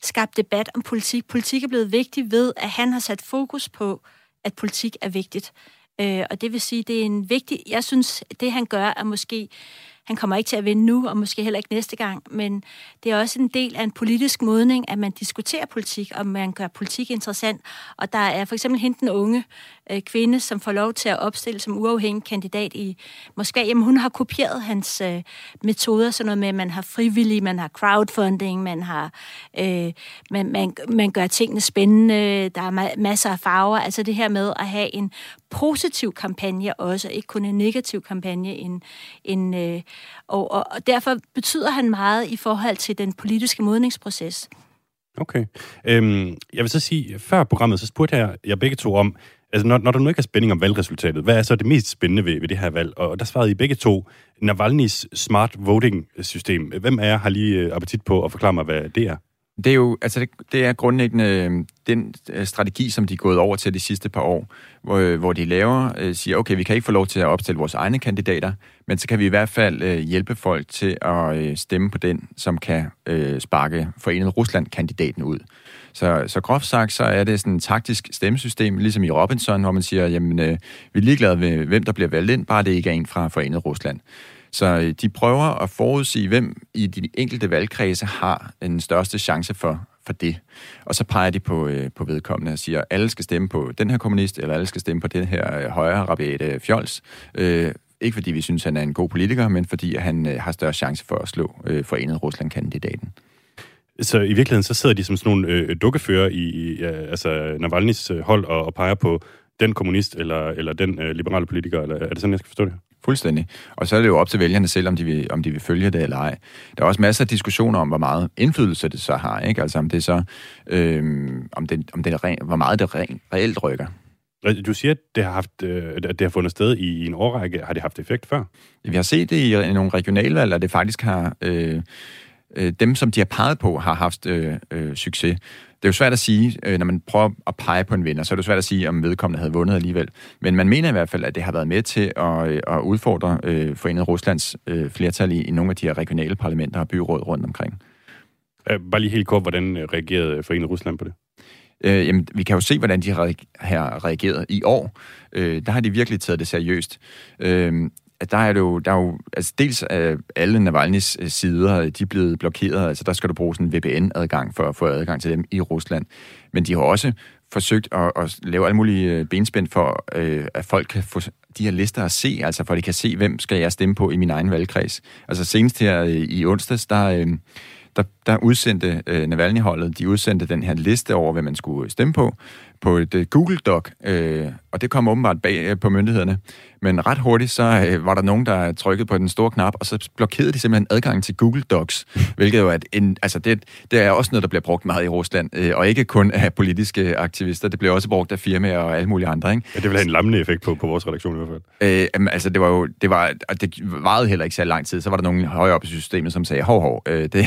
skabt debat om politik. Politik er blevet vigtig ved, at han har sat fokus på, at politik er vigtigt. Øh, og det vil sige, det er en vigtig... Jeg synes, det han gør, er måske... Han kommer ikke til at vinde nu, og måske heller ikke næste gang, men det er også en del af en politisk modning, at man diskuterer politik, og man gør politik interessant. Og der er for eksempel hende den unge, øh, kvinde, som får lov til at opstille som uafhængig kandidat i Moskva. Jamen, hun har kopieret hans øh, metoder, sådan noget med, at man har frivillig, man har crowdfunding, man har øh, man, man, man gør tingene spændende, der er ma- masser af farver. Altså det her med at have en positiv kampagne også, ikke kun en negativ kampagne. En, en, øh, og, og, og derfor betyder han meget i forhold til den politiske modningsproces. Okay. Øhm, jeg vil så sige, før programmet, så spurgte jeg jer begge to om, Altså, når, når der nu ikke er spænding om valgresultatet, hvad er så det mest spændende ved, ved det her valg? Og der svarede I begge to, Navalny's smart voting-system. Hvem af jer har lige øh, appetit på at forklare mig, hvad det er? Det er jo, altså det, det er grundlæggende øh, den øh, strategi, som de er gået over til de sidste par år, hvor, øh, hvor de laver, siger, okay, vi kan ikke få lov til at opstille vores egne kandidater, men så kan vi i hvert fald hjælpe folk til at stemme på den, som kan sparke Forenet Rusland-kandidaten ud. Så, så groft sagt, så er det sådan et taktisk stemmesystem, ligesom i Robinson, hvor man siger, jamen, vi er ligeglade med, hvem der bliver valgt ind, bare det ikke er en fra Forenet Rusland. Så øh, de prøver at forudsige, hvem i de enkelte valgkredse har den største chance for, for det. Og så peger de på, øh, på vedkommende og siger, at alle skal stemme på den her kommunist, eller alle skal stemme på den her øh, højre rabiate fjols. Øh, ikke fordi vi synes, han er en god politiker, men fordi han øh, har større chance for at slå øh, forenet Rusland-kandidaten. Så i virkeligheden, så sidder de som sådan nogle øh, dukkefører i, i altså Navalny's øh, hold og, og peger på den kommunist eller, eller den øh, liberale politiker, eller er det sådan, jeg skal forstå det? Fuldstændig. Og så er det jo op til vælgerne selv, om de vil, om de vil følge det eller ej. Der er også masser af diskussioner om, hvor meget indflydelse det så har. Ikke? Altså om det så, øh, om det, om det re, hvor meget det re, reelt rykker. Du siger, at det har, haft, øh, at det har fundet sted i en årrække. Har det haft effekt før? Vi har set det i, i nogle regionalvalg, at det faktisk har... Øh, øh, dem, som de har peget på, har haft øh, øh, succes. Det er jo svært at sige, øh, når man prøver at pege på en vinder, så er det svært at sige, om vedkommende havde vundet alligevel. Men man mener i hvert fald, at det har været med til at, øh, at udfordre øh, Forenet Ruslands øh, flertal i, i nogle af de her regionale parlamenter og byråd rundt omkring. Øh, bare lige helt kort, hvordan reagerede Forenet Rusland på det? Øh, jamen, vi kan jo se, hvordan de har reageret i år. Øh, der har de virkelig taget det seriøst. Øh, der er det jo, der er jo altså dels er alle Navalny's øh, sider, øh, de er blevet blokeret, altså der skal du bruge sådan en VPN-adgang for at få adgang til dem i Rusland. Men de har også forsøgt at, at lave alle mulige benspænd for, øh, at folk kan få de her lister at se, altså for at de kan se, hvem skal jeg stemme på i min egen valgkreds. Altså senest her øh, i onsdags, der, øh, der, der udsendte øh, Navalny-holdet, de udsendte den her liste over, hvad man skulle stemme på, på et uh, Google Doc, øh, og det kom åbenbart bag uh, på myndighederne. Men ret hurtigt, så uh, var der nogen, der trykkede på den store knap, og så blokerede de simpelthen adgangen til Google Docs, hvilket jo er, en, altså det, det er også noget, der bliver brugt meget i Rusland, og ikke kun af politiske aktivister, det bliver også brugt af firmaer og alle mulige andre. Ikke? Ja, det vil have en lammende effekt på, på vores redaktion i hvert fald. Uh, altså det var jo, det var, og det varede heller ikke så lang tid, så var der nogen højere op i systemet, som sagde, hov, hov, det,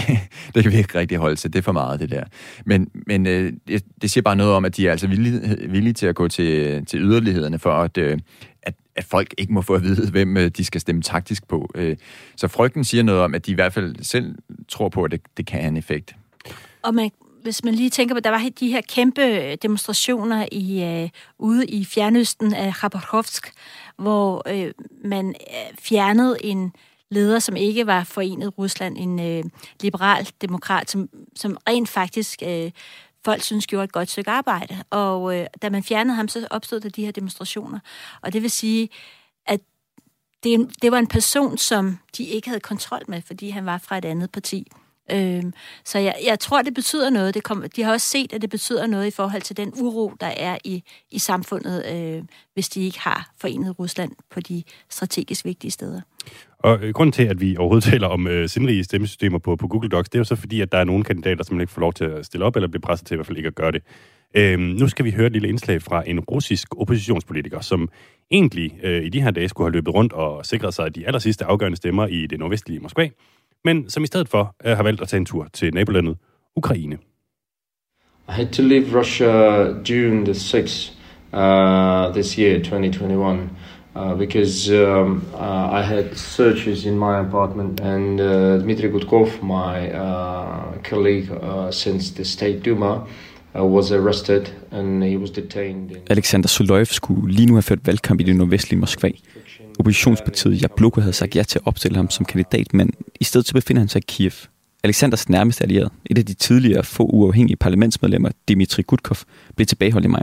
det kan vi ikke rigtig holde til, det er for meget det der. Men, men det, det siger bare noget om, at de er altså villige villige, villige til at gå til, til yderlighederne for, at, øh, at, at folk ikke må få at vide, hvem øh, de skal stemme taktisk på. Øh, så frygten siger noget om, at de i hvert fald selv tror på, at det, det kan have en effekt. Og man, hvis man lige tænker på, der var de her kæmpe demonstrationer i, øh, ude i fjernøsten af Khabarovsk, hvor øh, man fjernede en leder, som ikke var forenet Rusland, en øh, liberal demokrat, som, som rent faktisk øh, folk synes gjorde et godt stykke arbejde. Og øh, da man fjernede ham, så opstod der de her demonstrationer. Og det vil sige, at det, det var en person, som de ikke havde kontrol med, fordi han var fra et andet parti. Øhm, så jeg, jeg tror, det betyder noget. Det kom, de har også set, at det betyder noget i forhold til den uro, der er i, i samfundet, øh, hvis de ikke har forenet Rusland på de strategisk vigtige steder. Og øh, grunden til, at vi overhovedet taler om øh, sindrige stemmesystemer på, på Google Docs, det er jo så fordi, at der er nogle kandidater, som ikke får lov til at stille op, eller bliver presset til i hvert fald ikke at gøre det. Øhm, nu skal vi høre et lille indslag fra en russisk oppositionspolitiker, som egentlig øh, i de her dage skulle have løbet rundt og sikret sig de aller sidste afgørende stemmer i det nordvestlige Moskva, men som i stedet for øh, har valgt at tage en tur til nabolandet Ukraine. I had to leave Russia June the 6th uh, this year, 2021. Uh, because um, uh, I had searches in my apartment, and uh, Dmitry Gudkov, my uh, colleague uh, since the State Duma, uh, was arrested and he was detained. In... Alexander Soloyev skulle lige nu have ført valgkamp i det nordvestlige Moskva. Oppositionspartiet Jabloko havde sagt ja til at opstille ham som kandidat, men i stedet så befinder han sig i Kiev. Alexanders nærmeste allierede, et af de tidligere få uafhængige parlamentsmedlemmer, Dmitri Gudkov, blev tilbageholdt i maj.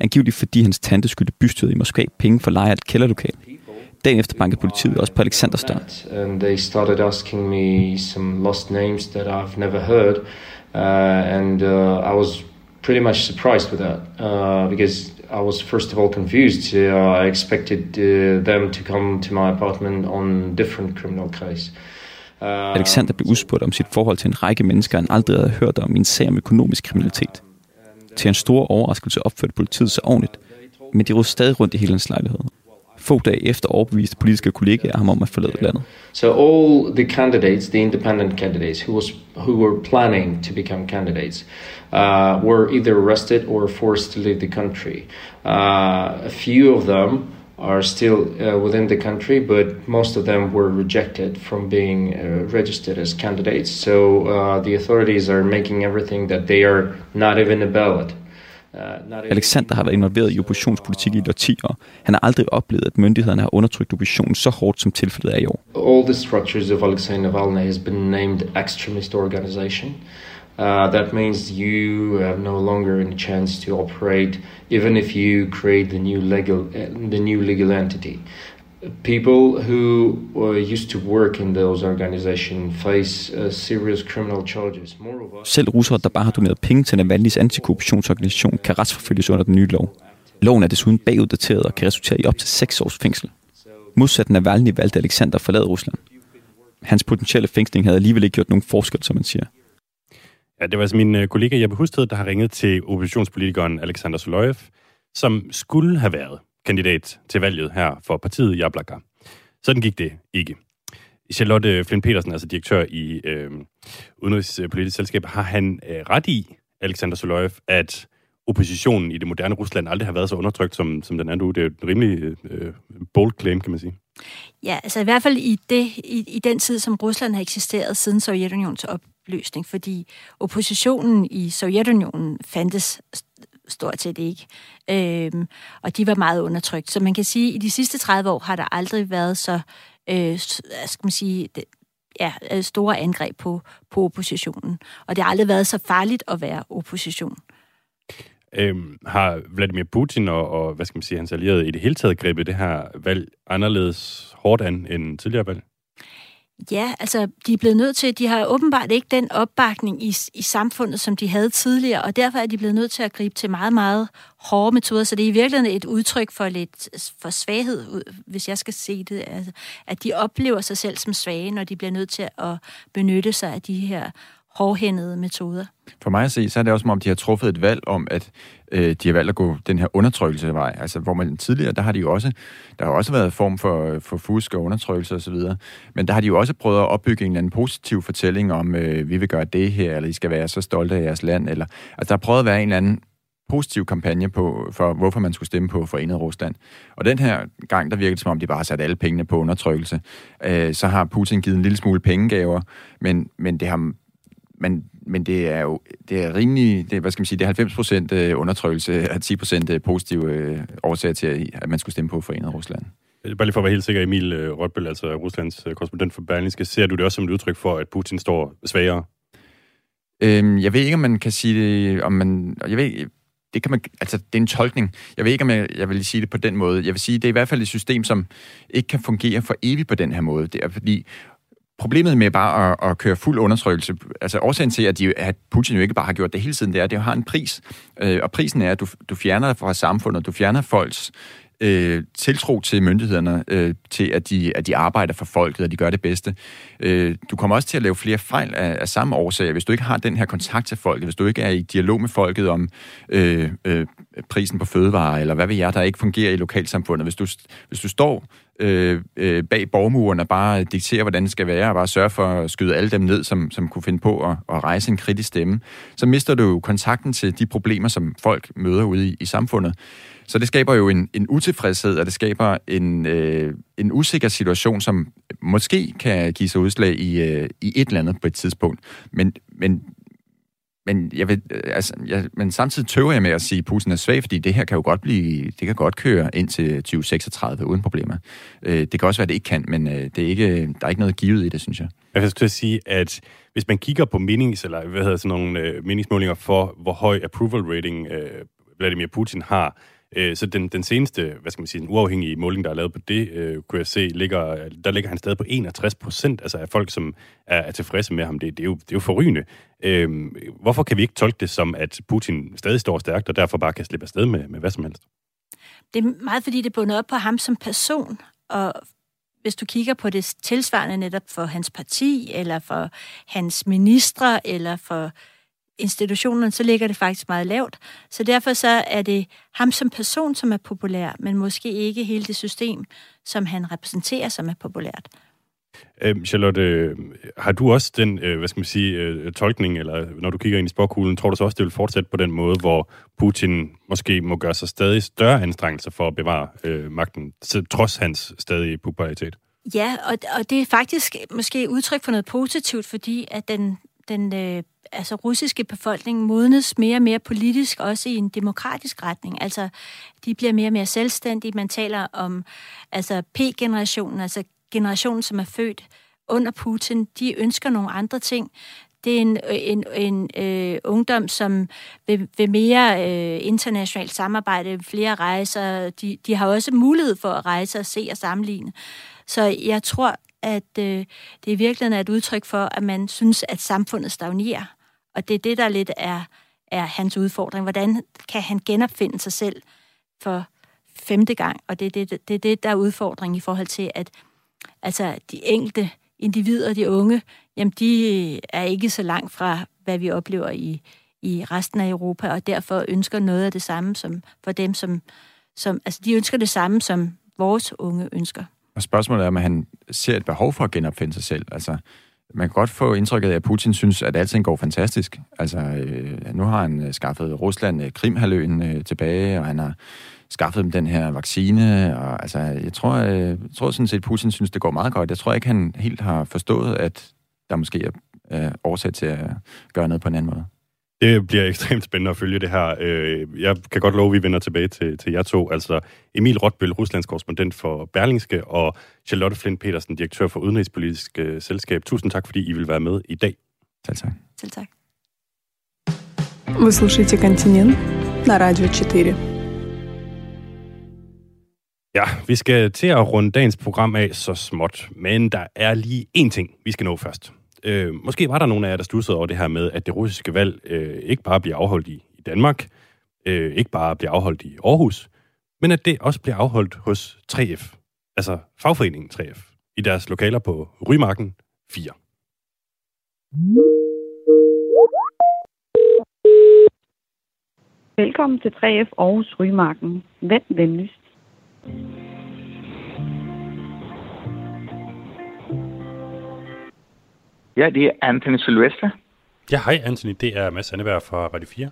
Angiveligt fordi hans tante skyldte bystyret i Moskva penge for leje af et kælderlokal. Dagen efter bankede politiet også på Alexanders dør. And they started asking me some lost names that I've never heard. Uh, and uh, I was pretty much surprised with that uh, because I was first of all confused. Uh, I expected uh, them to come to my apartment on different criminal case. Uh, Alexander blev udspurgt om sit forhold til en række mennesker, han aldrig havde hørt om i en sag om økonomisk kriminalitet. Til en stor overraskelse opførte politiet sig ordentligt, men de rød stadig rundt i hele hans lejlighed. Få dage efter overbeviste politiske kollegaer ham om at forlade landet. So all the candidates, the independent candidates who was who were planning to become candidates, uh, were either arrested or forced to leave the country. Uh, a few of them are still uh, within the country, but most of them were rejected from being uh, registered as candidates. So uh, the authorities are making everything that they are not even a ballot. Alexander har været involveret i oppositionspolitik i årtier. Han har aldrig oplevet, at myndighederne har undertrykt oppositionen så hårdt, som tilfældet er i år. All the structures of Alexei Navalny has been named extremist organization. Uh, that means you have no longer any chance to operate, even if you create the new legal, uh, the new legal entity. People who uh, used to work in those organizations face uh, serious criminal charges. Moreover, Selv russere, der bare har doneret penge til Navalny's antikorruptionsorganisation, kan retsforfølges under den nye lov. Loven er desuden baguddateret og kan resultere i op til 6 års fængsel. Modsat Navalny valgte Alexander at forlade Rusland. Hans potentielle fængsling havde alligevel ikke gjort nogen forskel, som man siger. Ja, det var altså min øh, kollega Jeppe Husted, der har ringet til oppositionspolitikeren Alexander Soloyev, som skulle have været kandidat til valget her for partiet Jablaka. Sådan gik det ikke. Charlotte Flint Petersen, altså direktør i øh, Udenrigspolitisk Selskab, har han øh, ret i, Alexander Soloyev, at oppositionen i det moderne Rusland aldrig har været så undertrykt, som, som den er nu. Det er jo en rimelig øh, øh, bold claim, kan man sige. Ja, altså i hvert fald i, det, i, i den tid, som Rusland har eksisteret siden Sovjetunionens opløsning, fordi oppositionen i Sovjetunionen fandtes stort set ikke. Øhm, og de var meget undertrykt. Så man kan sige, at i de sidste 30 år har der aldrig været så øh, skal man sige, det, ja, øh, store angreb på, på oppositionen. Og det har aldrig været så farligt at være opposition. Øhm, har Vladimir Putin og, og, hvad skal man sige, hans allierede i det hele taget grebet det her valg anderledes hårdt an end tidligere valg? Ja, altså de er blevet nødt til, de har åbenbart ikke den opbakning i, i samfundet, som de havde tidligere, og derfor er de blevet nødt til at gribe til meget, meget hårde metoder, så det er i virkeligheden et udtryk for lidt for svaghed, hvis jeg skal se det, altså, at de oplever sig selv som svage, når de bliver nødt til at benytte sig af de her hårdhændede metoder. For mig at se, så er det også som om, de har truffet et valg om, at øh, de har valgt at gå den her undertrykkelsevej. Altså, hvor man tidligere, der har de jo også, der har også været form for, øh, for fusk og undertrykkelse osv., men der har de jo også prøvet at opbygge en eller anden positiv fortælling om, øh, vi vil gøre det her, eller I skal være så stolte af jeres land, eller, altså, der har prøvet at være en eller anden positiv kampagne på, for hvorfor man skulle stemme på Forenet Rusland. Og den her gang, der virkede det som om, de bare har sat alle pengene på undertrykkelse. Øh, så har Putin givet en lille smule pengegaver, men, men det har men, men det er jo det er rimelig, det, hvad skal man sige, det er 90 procent undertrykkelse og 10 procent positive årsager til, at man skulle stemme på Forenet Rusland. Bare lige for at være helt sikker, Emil Rotbøl, altså Ruslands korrespondent for Berlingske, ser du det også som et udtryk for, at Putin står svagere? Øhm, jeg ved ikke, om man kan sige det, om man, jeg ved, det kan man, altså det er en tolkning. Jeg ved ikke, om jeg, jeg vil sige det på den måde. Jeg vil sige, det er i hvert fald et system, som ikke kan fungere for evigt på den her måde. Det er fordi, Problemet med bare at, at køre fuld undertrykkelse, altså årsagen til, at, de, at Putin jo ikke bare har gjort det hele tiden, det er, at det har en pris. Øh, og prisen er, at du, du fjerner fra samfundet, du fjerner folks øh, tiltro til myndighederne, øh, til at de, at de arbejder for folket, og de gør det bedste. Øh, du kommer også til at lave flere fejl af, af samme årsag, hvis du ikke har den her kontakt til folket, hvis du ikke er i dialog med folket om øh, øh, prisen på fødevarer, eller hvad ved jeg, der ikke fungerer i lokalsamfundet. Hvis du, hvis du står øh, øh, bag borgmuren og bare diktere, hvordan det skal være, og bare sørge for at skyde alle dem ned, som, som kunne finde på at, at rejse en kritisk stemme, så mister du jo kontakten til de problemer, som folk møder ude i, i samfundet. Så det skaber jo en, en utilfredshed, og det skaber en, øh, en usikker situation, som måske kan give sig udslag i, øh, i et eller andet på et tidspunkt. Men, men men, jeg vil, øh, altså, jeg, men samtidig tøver jeg med at sige, at Putin er svag, fordi det her kan jo godt blive, det kan godt køre ind til 2036 uden problemer. Øh, det kan også være, at det ikke kan, men øh, det er ikke, øh, der er ikke noget givet i det, synes jeg. Jeg skulle sige, at hvis man kigger på menings, eller hvad hedder sådan nogle øh, meningsmålinger for, hvor høj approval rating øh, Vladimir Putin har, Øh, så den, den seneste, hvad skal man sige, den uafhængige måling, der er lavet på det, øh, kunne jeg se, ligger, der ligger han stadig på 61 procent, altså af folk, som er, er tilfredse med ham. Det, det, er jo, det er jo forrygende. Øh, hvorfor kan vi ikke tolke det som, at Putin stadig står stærkt, og derfor bare kan slippe afsted med, med hvad som helst? Det er meget, fordi det er bundet op på ham som person, og hvis du kigger på det tilsvarende netop for hans parti, eller for hans ministre, eller for institutionerne, så ligger det faktisk meget lavt. Så derfor så er det ham som person, som er populær, men måske ikke hele det system, som han repræsenterer, som er populært. Øh, Charlotte, har du også den, øh, hvad skal man sige, øh, tolkning, eller når du kigger ind i sporkuglen, tror du så også, det vil fortsætte på den måde, hvor Putin måske må gøre sig stadig større anstrengelser for at bevare øh, magten, trods hans stadige popularitet? Ja, og, og det er faktisk måske udtryk for noget positivt, fordi at den den øh, altså russiske befolkning modnes mere og mere politisk, også i en demokratisk retning. Altså, de bliver mere og mere selvstændige. Man taler om altså P-generationen, altså generationen, som er født under Putin. De ønsker nogle andre ting. Det er en, en, en øh, ungdom, som vil, vil mere øh, internationalt samarbejde, flere rejser. De, de har også mulighed for at rejse og se og sammenligne. Så jeg tror, at øh, det i virkeligheden er et udtryk for, at man synes, at samfundet stagnerer. Og det er det, der lidt er, er hans udfordring. Hvordan kan han genopfinde sig selv for femte gang? Og det er det, det, det der er udfordring i forhold til, at altså, de enkelte individer, de unge, jamen de øh, er ikke så langt fra, hvad vi oplever i, i resten af Europa, og derfor ønsker noget af det samme som for dem, som, som altså de ønsker det samme, som vores unge ønsker. Og spørgsmålet er, om han ser et behov for at genopfinde sig selv. Altså, man kan godt få indtrykket af, at Putin synes, at alting går fantastisk. Altså, øh, nu har han øh, skaffet Rusland øh, Krimhaløen øh, tilbage, og han har skaffet dem den her vaccine. Og, altså, jeg tror, øh, jeg tror sådan set, at Putin synes, det går meget godt. Jeg tror ikke, han helt har forstået, at der måske er øh, årsag til at gøre noget på en anden måde. Det bliver ekstremt spændende at følge det her. Øh, jeg kan godt love, at vi vender tilbage til, til jer to. Altså Emil Rotbøl, Ruslands korrespondent for Berlingske, og Charlotte Flint Petersen, direktør for Udenrigspolitisk øh, Selskab. Tusind tak, fordi I vil være med i dag. Selv tak. Selv tak. Вы слушаете «Континент» на Радио 4. Ja, vi skal til at runde dagens program af så småt, men der er lige én ting, vi skal nå først. Øh, måske var der nogen af jer, der stussede over det her med, at det russiske valg øh, ikke bare bliver afholdt i, i Danmark, øh, ikke bare bliver afholdt i Aarhus, men at det også bliver afholdt hos 3F, altså fagforeningen 3F, i deres lokaler på Rymarken 4. Velkommen til 3F Aarhus Rymarken. Vent venligst. Ja, det er Anthony Sylvester. Ja, hej Anthony. Det er Mads Anneberg fra Radio 4.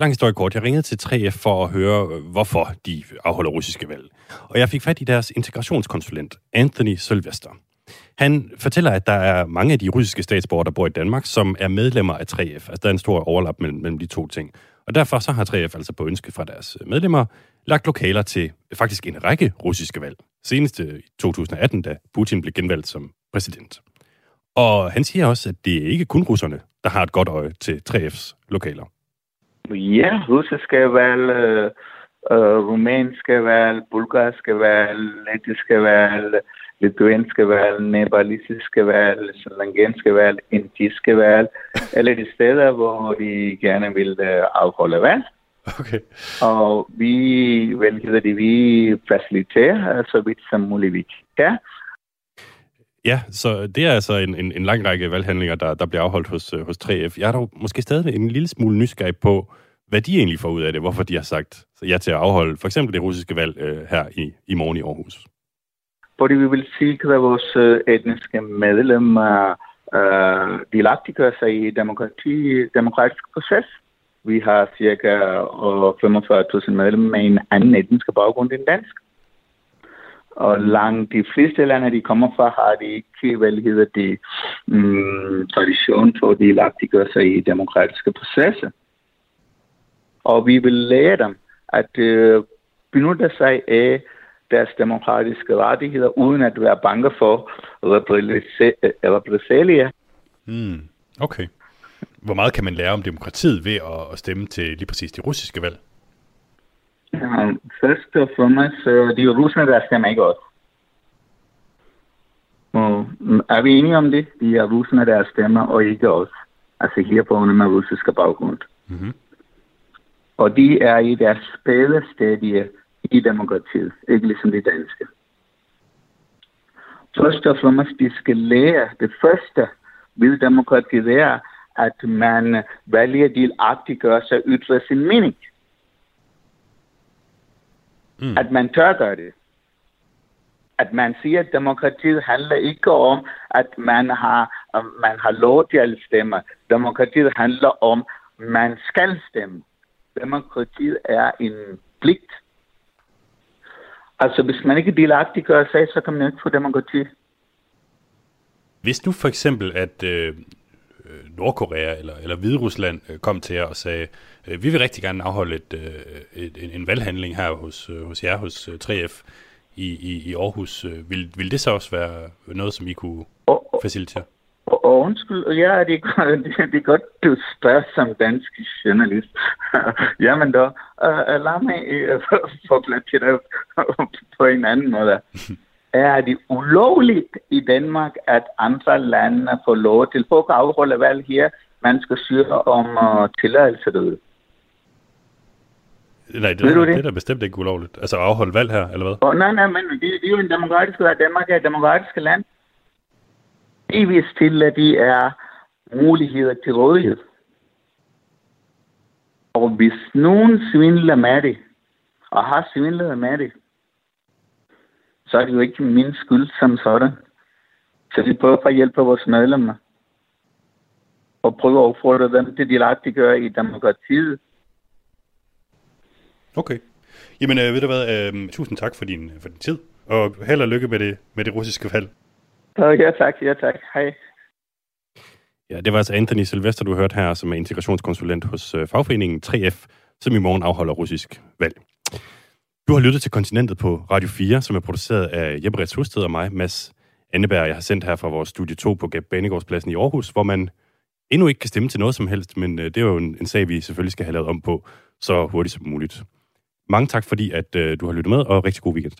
Lang historie kort. Jeg ringede til 3F for at høre, hvorfor de afholder russiske valg. Og jeg fik fat i deres integrationskonsulent, Anthony Sylvester. Han fortæller, at der er mange af de russiske statsborgere, der bor i Danmark, som er medlemmer af 3F. Altså, der er en stor overlap mellem, mellem de to ting. Og derfor så har 3F altså på ønske fra deres medlemmer lagt lokaler til faktisk en række russiske valg. Senest øh, i 2018, da Putin blev genvalgt som præsident. Og han siger også, at det er ikke kun russerne, der har et godt øje til 3F's lokaler. Ja, russiske valg, øh, øh, rumænske valg, bulgarske valg, lettiske valg, litauiske valg, nepalesiske valg, slangenske valg, indiske valg, eller de steder, hvor de gerne vil øh, afholde valg. Okay. Og vi, vel hedder det, vi faciliterer så vidt som muligt vi kan. Ja, så det er altså en, en, en lang række valghandlinger, der, der bliver afholdt hos, øh, hos 3F. Jeg er dog måske stadig en lille smule nysgerrig på, hvad de egentlig får ud af det, hvorfor de har sagt ja til at afholde for eksempel det russiske valg øh, her i, i morgen i Aarhus. Fordi vi vil sikre vores øh, etniske medlemmer øh, delagtiggør sig i demokrati, demokratisk proces. Vi har cirka øh, 45.000 medlemmer med en anden etnisk baggrund end dansk. Og langt de fleste lande, de kommer fra, har de ikke, vel hedder det, mm, tradition for at delagtiggøre sig i demokratiske processer. Og vi vil lære dem at øh, benytte sig af deres demokratiske rettigheder, uden at være bange for øh, repressalier. Mm, okay. Hvor meget kan man lære om demokratiet ved at stemme til lige præcis de russiske valg? Først og fremmest, uh, de der stemmer ikke også. Og er vi enige om det? De er russerne, der stemmer, og ikke os. Altså herboende med russiske baggrund. Mm-hmm. Og de er i deres spæde stadie i demokratiet, ikke ligesom de danske. Først og fremmest, de skal lære det første ved demokratiet er, at man vælger delagtigt gøre sig ytre sin mening. Mm. At man tør gøre det. At man siger, at demokratiet handler ikke om, at man har, man har lov til at stemme. Demokratiet handler om, at man skal stemme. Demokratiet er en pligt. Altså, hvis man ikke delagtigt gør sig, så kan man ikke få demokrati. Hvis nu for eksempel, at øh, øh, Nordkorea eller, eller Hviderusland øh, kom til jer og sagde, vi vil rigtig gerne afholde et, øh, et, en, en valghandling her hos, øh, hos jer, hos øh, 3F i, i, i Aarhus. Øh, vil, vil det så også være noget, som I kunne facilitere? Og, og undskyld, ja, det er, godt, det er godt, du spørger som dansk journalist. Jamen da, uh, lad mig uh, forklare til dig på en anden måde. Er det ulovligt i Danmark, at andre lande får lov til at afholde valg her? Man skal søge om uh, tilladelse derude. Nej, det, Ved du det? det? er da bestemt ikke ulovligt. Altså afholde valg her, eller hvad? Oh, nej, nej, men det, det er jo en demokratisk land. Danmark er et demokratisk land. Delvis til, at de er muligheder til rådighed. Og hvis nogen svindler med det, og har svindlet med det, så er det jo ikke min skyld som sådan. Så vi prøver at hjælpe vores medlemmer. Og prøve at opfordre dem til de gør i demokratiet. Okay. Jamen, øh, ved du hvad, øh, tusind tak for din, for din tid, og held og lykke med det, med det russiske valg. Så ja tak, ja tak. Hej. Ja, det var altså Anthony Sylvester, du hørte her, som er integrationskonsulent hos øh, fagforeningen 3F, som i morgen afholder russisk valg. Du har lyttet til Kontinentet på Radio 4, som er produceret af Jeppe Rets Husted og mig, Mads Anneberg. Jeg har sendt her fra vores studie 2 på Banegårdspladsen i Aarhus, hvor man endnu ikke kan stemme til noget som helst, men øh, det er jo en, en sag, vi selvfølgelig skal have lavet om på så hurtigt som muligt. Mange tak, fordi at øh, du har lyttet med, og rigtig god weekend.